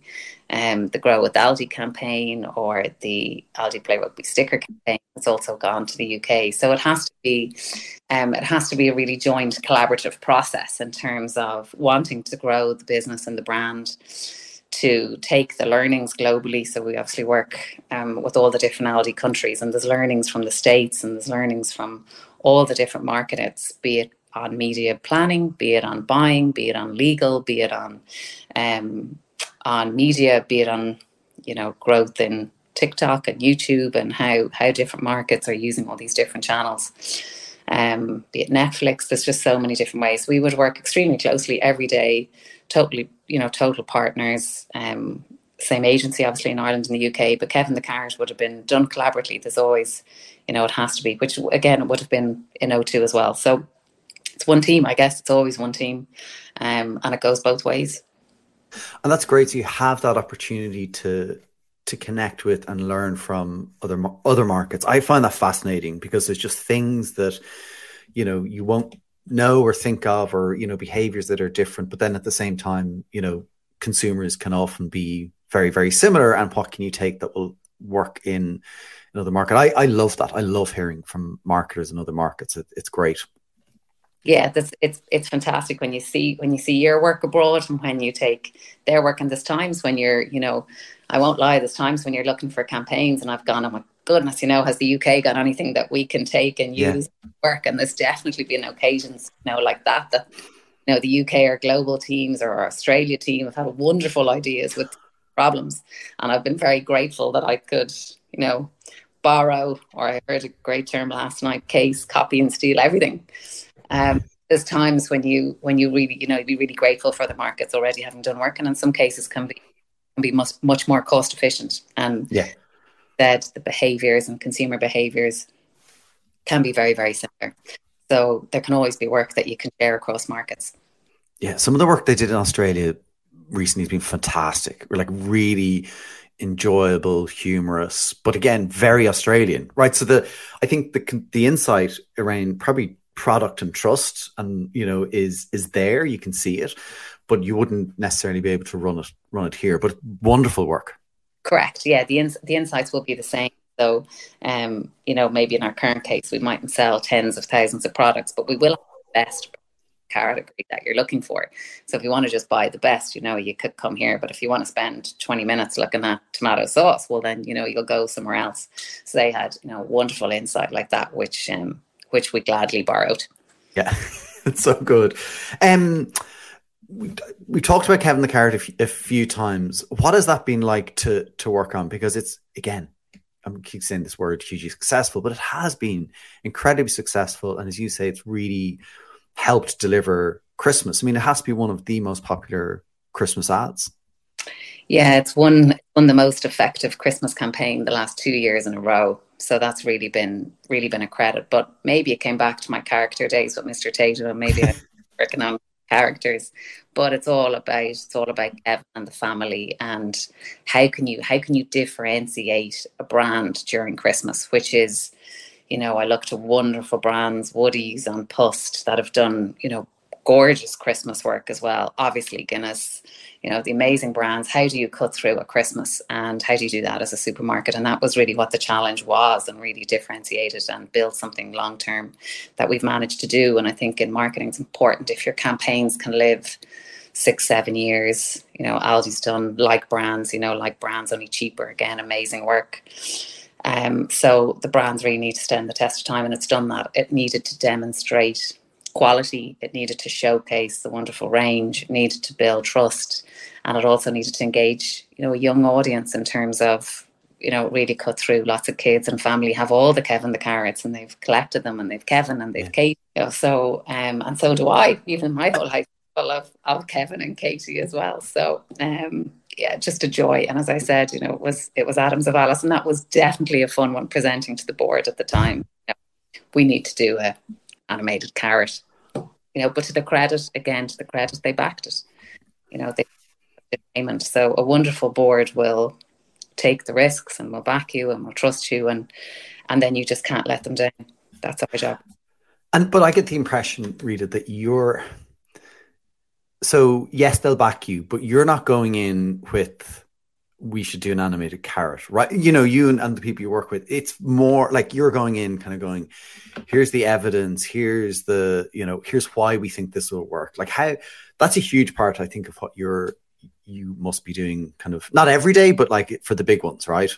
um, the Grow with Aldi campaign or the Aldi Play Rugby sticker campaign. It's also gone to the UK. So it has to be, um, it has to be a really joint collaborative process in terms of wanting to grow the business and the brand to take the learnings globally. So we obviously work um, with all the different Aldi countries, and there's learnings from the states, and there's learnings from all the different markets, be it on media planning, be it on buying, be it on legal, be it on um, on media, be it on you know growth in TikTok and YouTube, and how how different markets are using all these different channels. Um, be it Netflix, there's just so many different ways. We would work extremely closely every day, totally, you know, total partners. Um, same agency, obviously in Ireland and the UK, but Kevin the Carrot would have been done collaboratively. There's always, you know, it has to be, which again, it would have been in O2 as well. So it's one team, I guess. It's always one team, um, and it goes both ways. And that's great. So you have that opportunity to to connect with and learn from other other markets. I find that fascinating because there's just things that you know you won't know or think of, or you know behaviors that are different. But then at the same time, you know, consumers can often be very very similar. And what can you take that will work in another market? I I love that. I love hearing from marketers in other markets. It, it's great yeah, it's it's fantastic when you see when you see your work abroad and when you take their work. And there's times when you're, you know, I won't lie, there's times when you're looking for campaigns and I've gone, oh my goodness, you know, has the UK got anything that we can take and use yeah. work? And there's definitely been occasions, you know, like that that you know the UK or global teams or our Australia team have had wonderful ideas with problems. And I've been very grateful that I could, you know, borrow or I heard a great term last night, case, copy and steal everything. Um, there's times when you when you really you know be really grateful for the markets already having done work, and in some cases can be can be much much more cost efficient. And yeah, that the behaviors and consumer behaviors can be very very similar. So there can always be work that you can share across markets. Yeah, some of the work they did in Australia recently has been fantastic. We're like really enjoyable, humorous, but again, very Australian, right? So the I think the the insight around probably product and trust and you know is is there you can see it but you wouldn't necessarily be able to run it run it here but wonderful work. Correct. Yeah the ins- the insights will be the same. So um you know maybe in our current case we mightn't sell tens of thousands of products but we will have the best category that you're looking for. So if you want to just buy the best you know you could come here but if you want to spend 20 minutes looking at tomato sauce well then you know you'll go somewhere else. So they had you know wonderful insight like that which um which we gladly borrowed. Yeah, it's so good. Um, we, we talked about Kevin the Carrot a, f- a few times. What has that been like to to work on? Because it's again, I'm keep saying this word hugely successful, but it has been incredibly successful, and as you say, it's really helped deliver Christmas. I mean, it has to be one of the most popular Christmas ads. Yeah, it's one one of the most effective Christmas campaign the last two years in a row. So that's really been really been a credit. But maybe it came back to my character days with Mr. Tayto, and maybe I'm working on characters. But it's all about it's all about Kevin and the family and how can you how can you differentiate a brand during Christmas, which is you know, I look to wonderful brands, Woodie's and Pust, that have done, you know, gorgeous Christmas work as well. Obviously, Guinness, you know, the amazing brands. How do you cut through at Christmas and how do you do that as a supermarket? And that was really what the challenge was and really differentiated and build something long term that we've managed to do. And I think in marketing, it's important if your campaigns can live six, seven years. You know, Aldi's done like brands, you know, like brands only cheaper. Again, amazing work. Um, so the brands really need to stand the test of time, and it's done that. It needed to demonstrate quality. It needed to showcase the wonderful range. It needed to build trust, and it also needed to engage, you know, a young audience in terms of, you know, really cut through. Lots of kids and family have all the Kevin the carrots, and they've collected them, and they've Kevin and they've yeah. Kate. You know, so, um, and so do I. Even my whole life full of, of Kevin and Katie as well. So, um, yeah, just a joy. And as I said, you know, it was it was Adams of Alice, and that was definitely a fun one presenting to the board at the time. You know, we need to do a animated carrot, you know. But to the credit, again, to the credit, they backed it. You know, they payment. So a wonderful board will take the risks and will back you and will trust you, and and then you just can't let them down. That's our job. And but I get the impression, Rita, that you're so yes, they'll back you, but you're not going in with we should do an animated carrot, right? You know, you and, and, the people you work with, it's more like you're going in kind of going, here's the evidence, here's the, you know, here's why we think this will work. Like how that's a huge part, I think, of what you're you must be doing kind of not every day, but like for the big ones, right?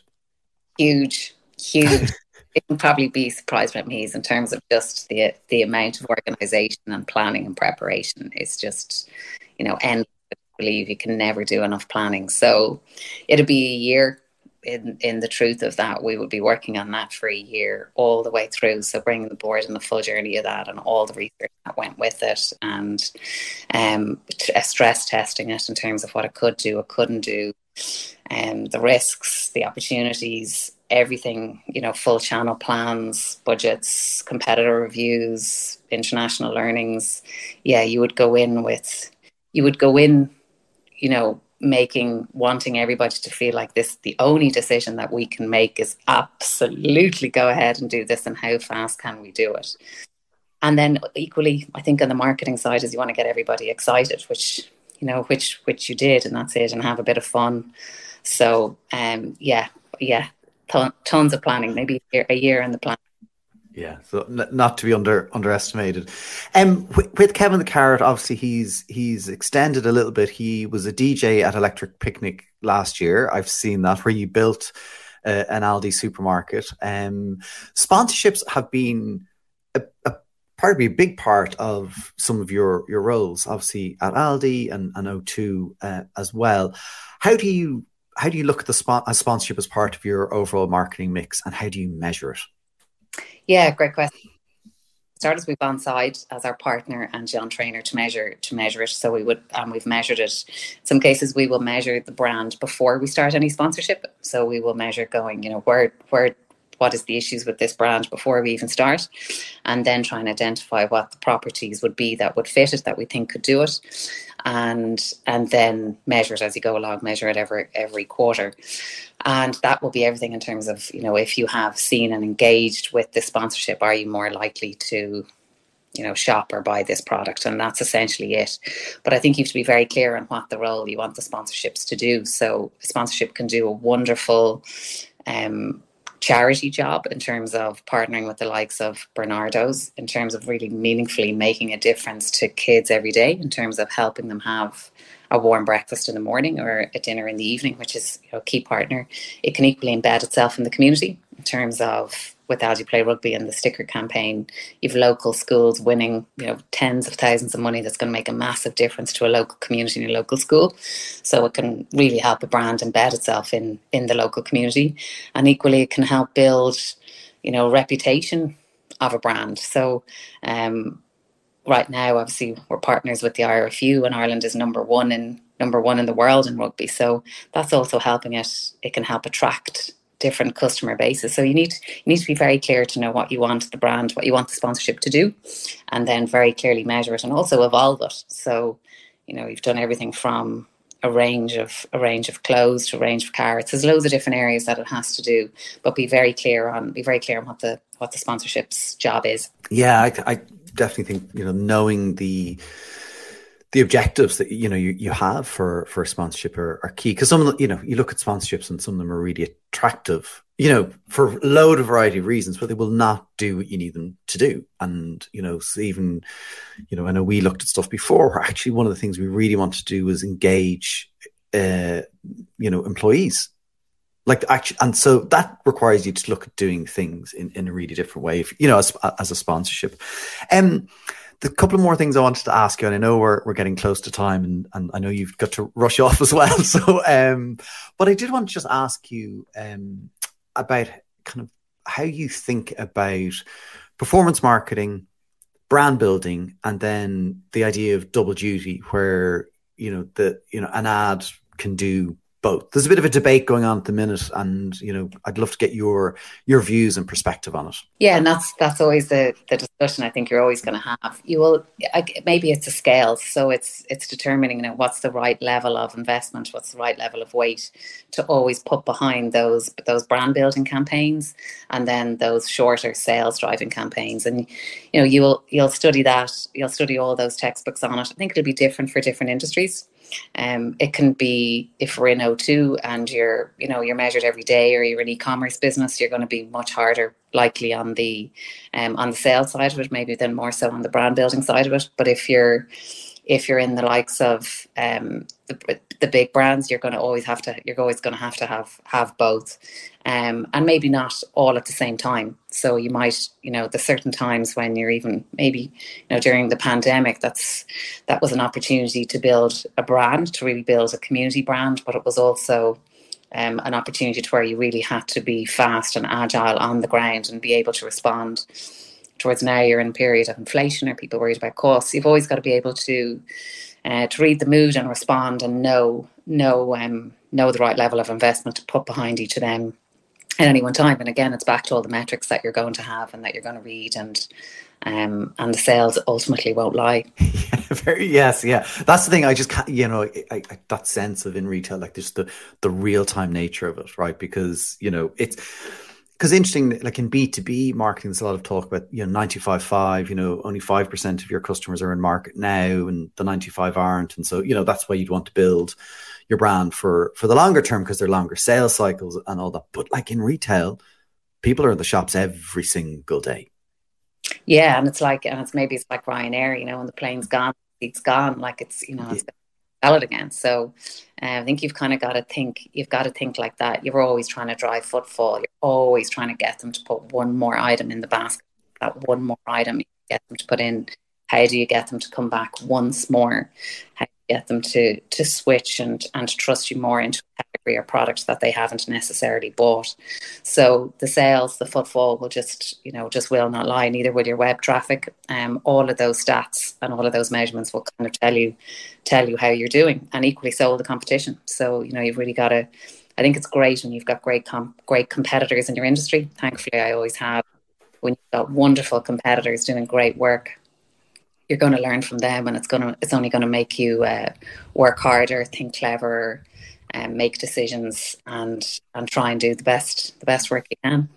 Huge, huge. it can probably be surprised with me in terms of just the the amount of organization and planning and preparation is just you know endless. Believe you can never do enough planning. So it'll be a year. In in the truth of that, we would be working on that for a year all the way through. So bringing the board and the full journey of that and all the research that went with it, and um, stress testing it in terms of what it could do, it couldn't do, um, the risks, the opportunities, everything, you know, full channel plans, budgets, competitor reviews, international learnings. Yeah, you would go in with, you would go in, you know, making, wanting everybody to feel like this, the only decision that we can make is absolutely go ahead and do this and how fast can we do it. And then equally, I think on the marketing side is you want to get everybody excited, which, you know, which, which you did and that's it and have a bit of fun. So, um, yeah, yeah, tons of planning, maybe a year in the plan. Yeah, so not to be under underestimated. Um, with, Kevin the Carrot, obviously he's he's extended a little bit. He was a DJ at Electric Picnic last year. I've seen that where you built uh, an Aldi supermarket. Um, sponsorships have been a, a probably a big part of some of your your roles, obviously at Aldi and, and O2 uh, as well. How do you how do you look at the spot as sponsorship as part of your overall marketing mix and how do you measure it? Yeah, great question. Started with Onside as our partner and John Trainor to measure to measure it. So we would and we've measured it. In some cases we will measure the brand before we start any sponsorship. So we will measure going, you know, where where what is the issues with this brand before we even start and then try and identify what the properties would be that would fit it that we think could do it and and then measure it as you go along measure it every every quarter. And that will be everything in terms of you know if you have seen and engaged with the sponsorship are you more likely to you know shop or buy this product? And that's essentially it. But i think you have to be very clear on what the role you want the sponsorships to do. So sponsorship can do a wonderful um, charity job in terms of partnering with the likes of Barnardos, in terms of really meaningfully making a difference to kids every day, in terms of helping them have a warm breakfast in the morning or a dinner in the evening, which is you know, a key partner. It can equally embed itself in the community in terms of with Aldi Play Rugby and the sticker campaign, you've local schools winning, you know, tens of thousands of money that's going to make a massive difference to a local community and a local school. So it can really help a brand embed itself in in the local community, and equally it can help build, you know, reputation of a brand. So. Um, right now, obviously, we're partners with the IRFU, and Ireland is number one in number one in the world in rugby. So that's also helping it. It can help attract different customer bases. So you need you need to be very clear to know what you want the brand, what you want the sponsorship to do, and then very clearly measure it and also evolve it. So, you know, you've done everything from a range of a range of clothes to a range of carrots. There's loads of different areas that it has to do, but be very clear on be very clear on what the what the sponsorship's job is. Yeah, I, I definitely think you know knowing the the objectives that you know you, you have for for sponsorship are, are key. Because some of the, you know you look at sponsorships and some of them are really attractive you know for a load of variety of reasons but they will not do what you need them to do. And you know so even you know i know we looked at stuff before actually one of the things we really want to do was engage uh, you know employees. Like actually and so that requires you to look at doing things in, in a really different way if, you know as, as a sponsorship. Um the couple of more things I wanted to ask you, and I know we're, we're getting close to time, and, and I know you've got to rush off as well. So, um, but I did want to just ask you um, about kind of how you think about performance marketing, brand building, and then the idea of double duty, where you know the you know an ad can do both. There's a bit of a debate going on at the minute, and you know, I'd love to get your your views and perspective on it. Yeah, and that's that's always the the discussion. I think you're always going to have. You will maybe it's a scale, so it's it's determining you know what's the right level of investment, what's the right level of weight to always put behind those those brand building campaigns, and then those shorter sales driving campaigns. And you know, you'll you'll study that, you'll study all those textbooks on it. I think it'll be different for different industries. Um, it can be if we're in O2 and you're, you know, you're measured every day, or you're an e-commerce business, you're going to be much harder, likely on the um, on the sales side of it, maybe than more so on the brand building side of it. But if you're if you're in the likes of um, the, the big brands, you're going to always have to you're always going to have to have have both, um, and maybe not all at the same time. So you might you know there's certain times when you're even maybe you know during the pandemic that's that was an opportunity to build a brand to really build a community brand, but it was also um, an opportunity to where you really had to be fast and agile on the ground and be able to respond towards now you're in a period of inflation or people worried about costs, you've always got to be able to uh, to read the mood and respond and know know um, know the right level of investment to put behind each of them at any one time. And again, it's back to all the metrics that you're going to have and that you're going to read and um, and the sales ultimately won't lie. Very yes, yeah. That's the thing. I just can't, you know, I, I, that sense of in retail, like just the the real time nature of it, right? Because you know it's because interesting, like in B two B marketing, there's a lot of talk about you know ninety five five. You know, only five percent of your customers are in market now, and the ninety five aren't. And so you know that's why you'd want to build your brand for for the longer term because they're longer sales cycles and all that. But like in retail, people are in the shops every single day. Yeah, and it's like, and it's maybe it's like Ryanair. You know, when the plane's gone, it's gone. Like it's you know, it's yeah. Valid again. So uh, I think you've kind of got to think, you've got to think like that. You're always trying to drive footfall. You're always trying to get them to put one more item in the basket. That one more item you get them to put in. How do you get them to come back once more? How get them to to switch and and trust you more into a category or product that they haven't necessarily bought. So the sales, the footfall will just you know just will not lie. Neither will your web traffic. Um, all of those stats and all of those measurements will kind of tell you tell you how you're doing, and equally so will the competition. So you know you've really got to. I think it's great when you've got great com- great competitors in your industry. Thankfully, I always have. When you've got wonderful competitors doing great work, you're going to learn from them, and it's going to it's only going to make you uh, work harder, think cleverer, and make decisions, and and try and do the best the best work you can.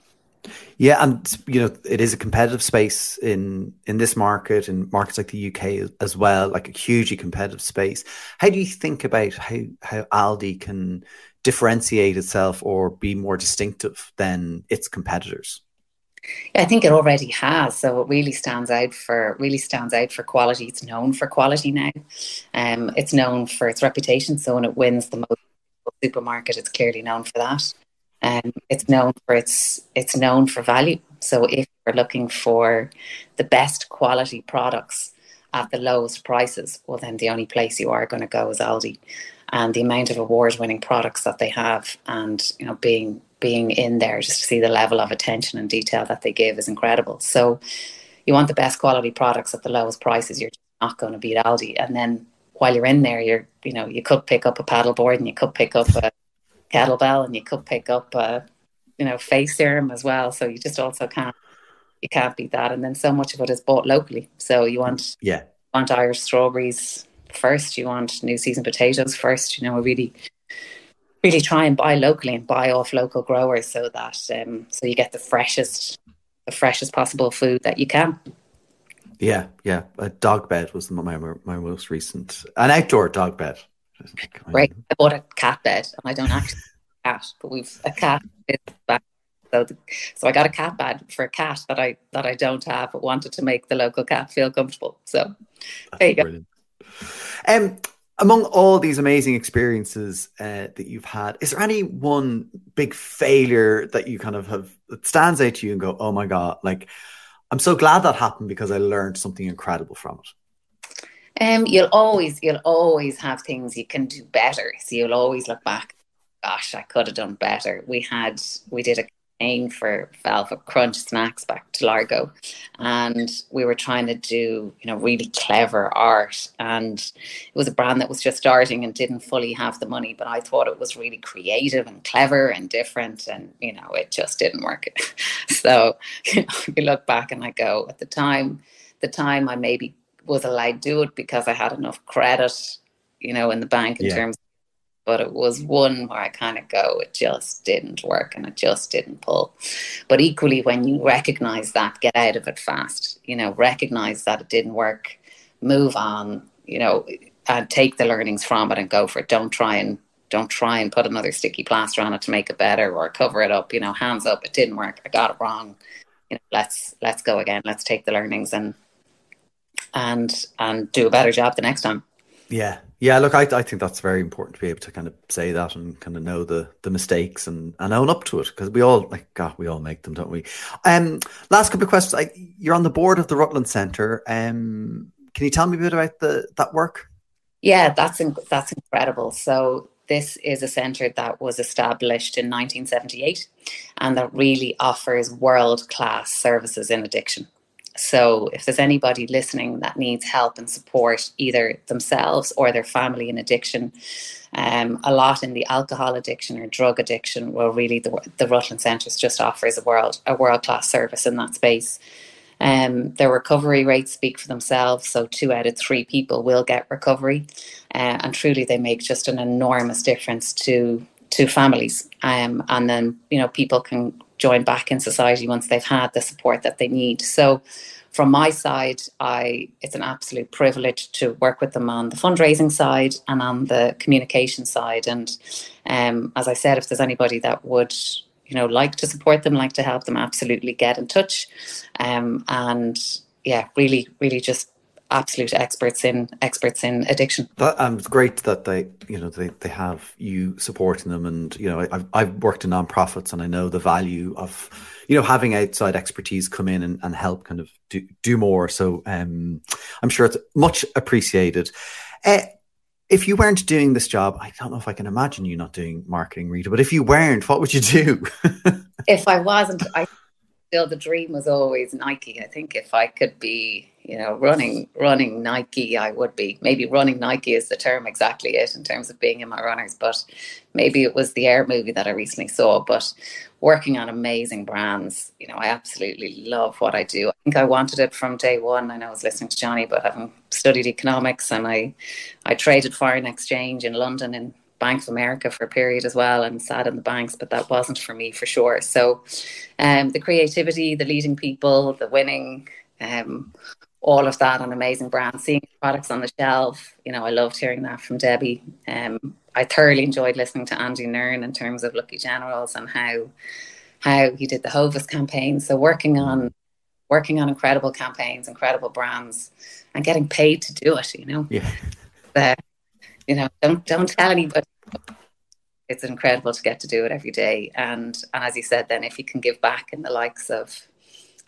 Yeah, and you know it is a competitive space in in this market, in markets like the UK as well, like a hugely competitive space. How do you think about how how Aldi can differentiate itself or be more distinctive than its competitors? I think it already has. So it really stands out for really stands out for quality. It's known for quality now. Um, it's known for its reputation. So when it wins the most supermarket, it's clearly known for that. Um, it's known for its it's known for value. So if you're looking for the best quality products at the lowest prices, well then the only place you are going to go is Aldi. And the amount of award winning products that they have and you know being being in there just to see the level of attention and detail that they give is incredible. So you want the best quality products at the lowest prices, you're not going to beat Aldi. And then while you're in there, you're you know you could pick up a paddle board and you could pick up a kettlebell and you could pick up a you know face serum as well. So you just also can't you can't beat that. And then so much of it is bought locally. So you want yeah want Irish strawberries first. You want new season potatoes first. You know, really really try and buy locally and buy off local growers so that um, so you get the freshest the freshest possible food that you can. Yeah, yeah. A dog bed was my my most recent an outdoor dog bed. Right. I bought a cat bed and I don't actually cat, but we've a cat so, the, so I got a cat bed for a cat that I that I don't have, but wanted to make the local cat feel comfortable. So That's there you brilliant. go. Um, among all these amazing experiences uh, that you've had, is there any one big failure that you kind of have that stands out to you and go, "Oh my god!" Like, I'm so glad that happened because I learned something incredible from it. Um, you'll always, you'll always have things you can do better. So you'll always look back. Gosh, I could have done better. We had, we did a aim for Velvet Crunch snacks back to Largo, and we were trying to do you know really clever art, and it was a brand that was just starting and didn't fully have the money, but I thought it was really creative and clever and different, and you know it just didn't work. so you, know, you look back and I go at the time, the time I maybe was allowed to do it because I had enough credit, you know, in the bank in yeah. terms but it was one where I kind of go, it just didn't work and it just didn't pull. But equally, when you recognize that, get out of it fast. You know, recognize that it didn't work, move on. You know, and take the learnings from it and go for it. Don't try and don't try and put another sticky plaster on it to make it better or cover it up. You know, hands up, it didn't work. I got it wrong. You know, let's let's go again. Let's take the learnings and and and do a better job the next time. Yeah, yeah. Look, I, I think that's very important to be able to kind of say that and kind of know the the mistakes and, and own up to it because we all like God, we all make them, don't we? Um, last couple of questions. I, you're on the board of the Rutland Centre. Um, can you tell me a bit about the that work? Yeah, that's that's incredible. So this is a centre that was established in 1978 and that really offers world class services in addiction. So, if there's anybody listening that needs help and support, either themselves or their family in addiction, um, a lot in the alcohol addiction or drug addiction, well, really the, the Rutland Centres just offers a world a world class service in that space. Um, their recovery rates speak for themselves. So two out of three people will get recovery, uh, and truly they make just an enormous difference to to families. Um, and then you know people can join back in society once they've had the support that they need. So from my side, I it's an absolute privilege to work with them on the fundraising side and on the communication side. And um, as I said, if there's anybody that would you know like to support them, like to help them, absolutely get in touch. Um, and yeah, really, really just absolute experts in experts in addiction. That, um, it's great that they, you know, they, they have you supporting them, and you know, I've I've worked in nonprofits, and I know the value of, you know, having outside expertise come in and, and help kind of do do more. So um, I'm sure it's much appreciated. Uh, if you weren't doing this job, I don't know if I can imagine you not doing marketing, Rita. But if you weren't, what would you do? if I wasn't, I still the dream was always Nike. I think if I could be you know, running running Nike, I would be. Maybe running Nike is the term exactly it in terms of being in my runners, but maybe it was the Air movie that I recently saw. But working on amazing brands, you know, I absolutely love what I do. I think I wanted it from day one. I know I was listening to Johnny, but having studied economics and I I traded foreign exchange in London in Bank of America for a period as well and sat in the banks, but that wasn't for me for sure. So um, the creativity, the leading people, the winning, um, all of that on amazing brands, seeing products on the shelf. You know, I loved hearing that from Debbie. Um, I thoroughly enjoyed listening to Andy Nairn in terms of Lucky Generals and how how he did the Hovis campaign. So working on working on incredible campaigns, incredible brands, and getting paid to do it. You know, yeah. Uh, you know, don't don't tell anybody it's incredible to get to do it every day. And and as you said, then if you can give back in the likes of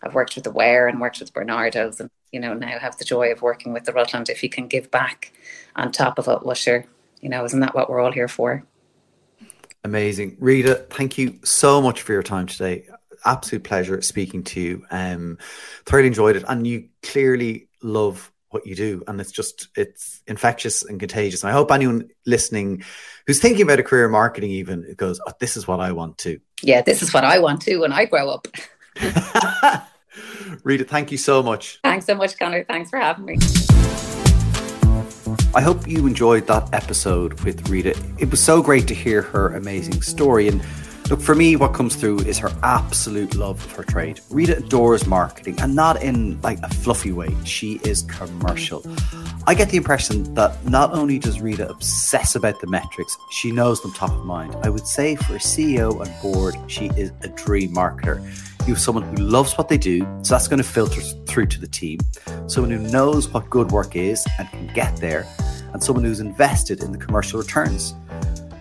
I've worked with the Ware and worked with Barnardos and you know now have the joy of working with the Rutland. If you can give back on top of it, well sure, you know, isn't that what we're all here for? Amazing. Rita, thank you so much for your time today. Absolute pleasure speaking to you. Um thoroughly enjoyed it. And you clearly love what you do and it's just it's infectious and contagious and i hope anyone listening who's thinking about a career in marketing even goes oh, this is what i want to yeah this is what i want to when i grow up rita thank you so much thanks so much connor thanks for having me I hope you enjoyed that episode with Rita. It was so great to hear her amazing story and Look, for me, what comes through is her absolute love of her trade. Rita adores marketing and not in like a fluffy way. She is commercial. I get the impression that not only does Rita obsess about the metrics, she knows them top of mind. I would say for a CEO and board, she is a dream marketer. You have someone who loves what they do, so that's going to filter through to the team. Someone who knows what good work is and can get there, and someone who's invested in the commercial returns.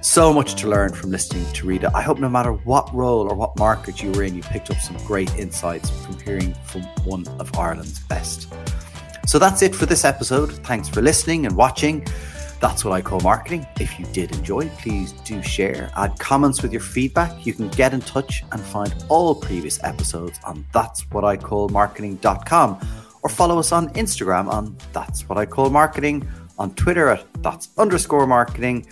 So much to learn from listening to Rita. I hope no matter what role or what market you were in, you picked up some great insights from hearing from one of Ireland's best. So that's it for this episode. Thanks for listening and watching. That's what I call marketing. If you did enjoy, please do share, add comments with your feedback. You can get in touch and find all previous episodes on that's what I call marketing.com or follow us on Instagram on that's what I call marketing, on Twitter at that's underscore marketing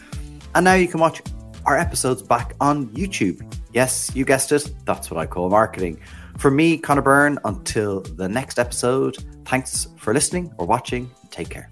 and now you can watch our episodes back on YouTube. Yes, you guessed it. That's what I call marketing. For me, Connor Byrne, until the next episode, thanks for listening or watching. Take care.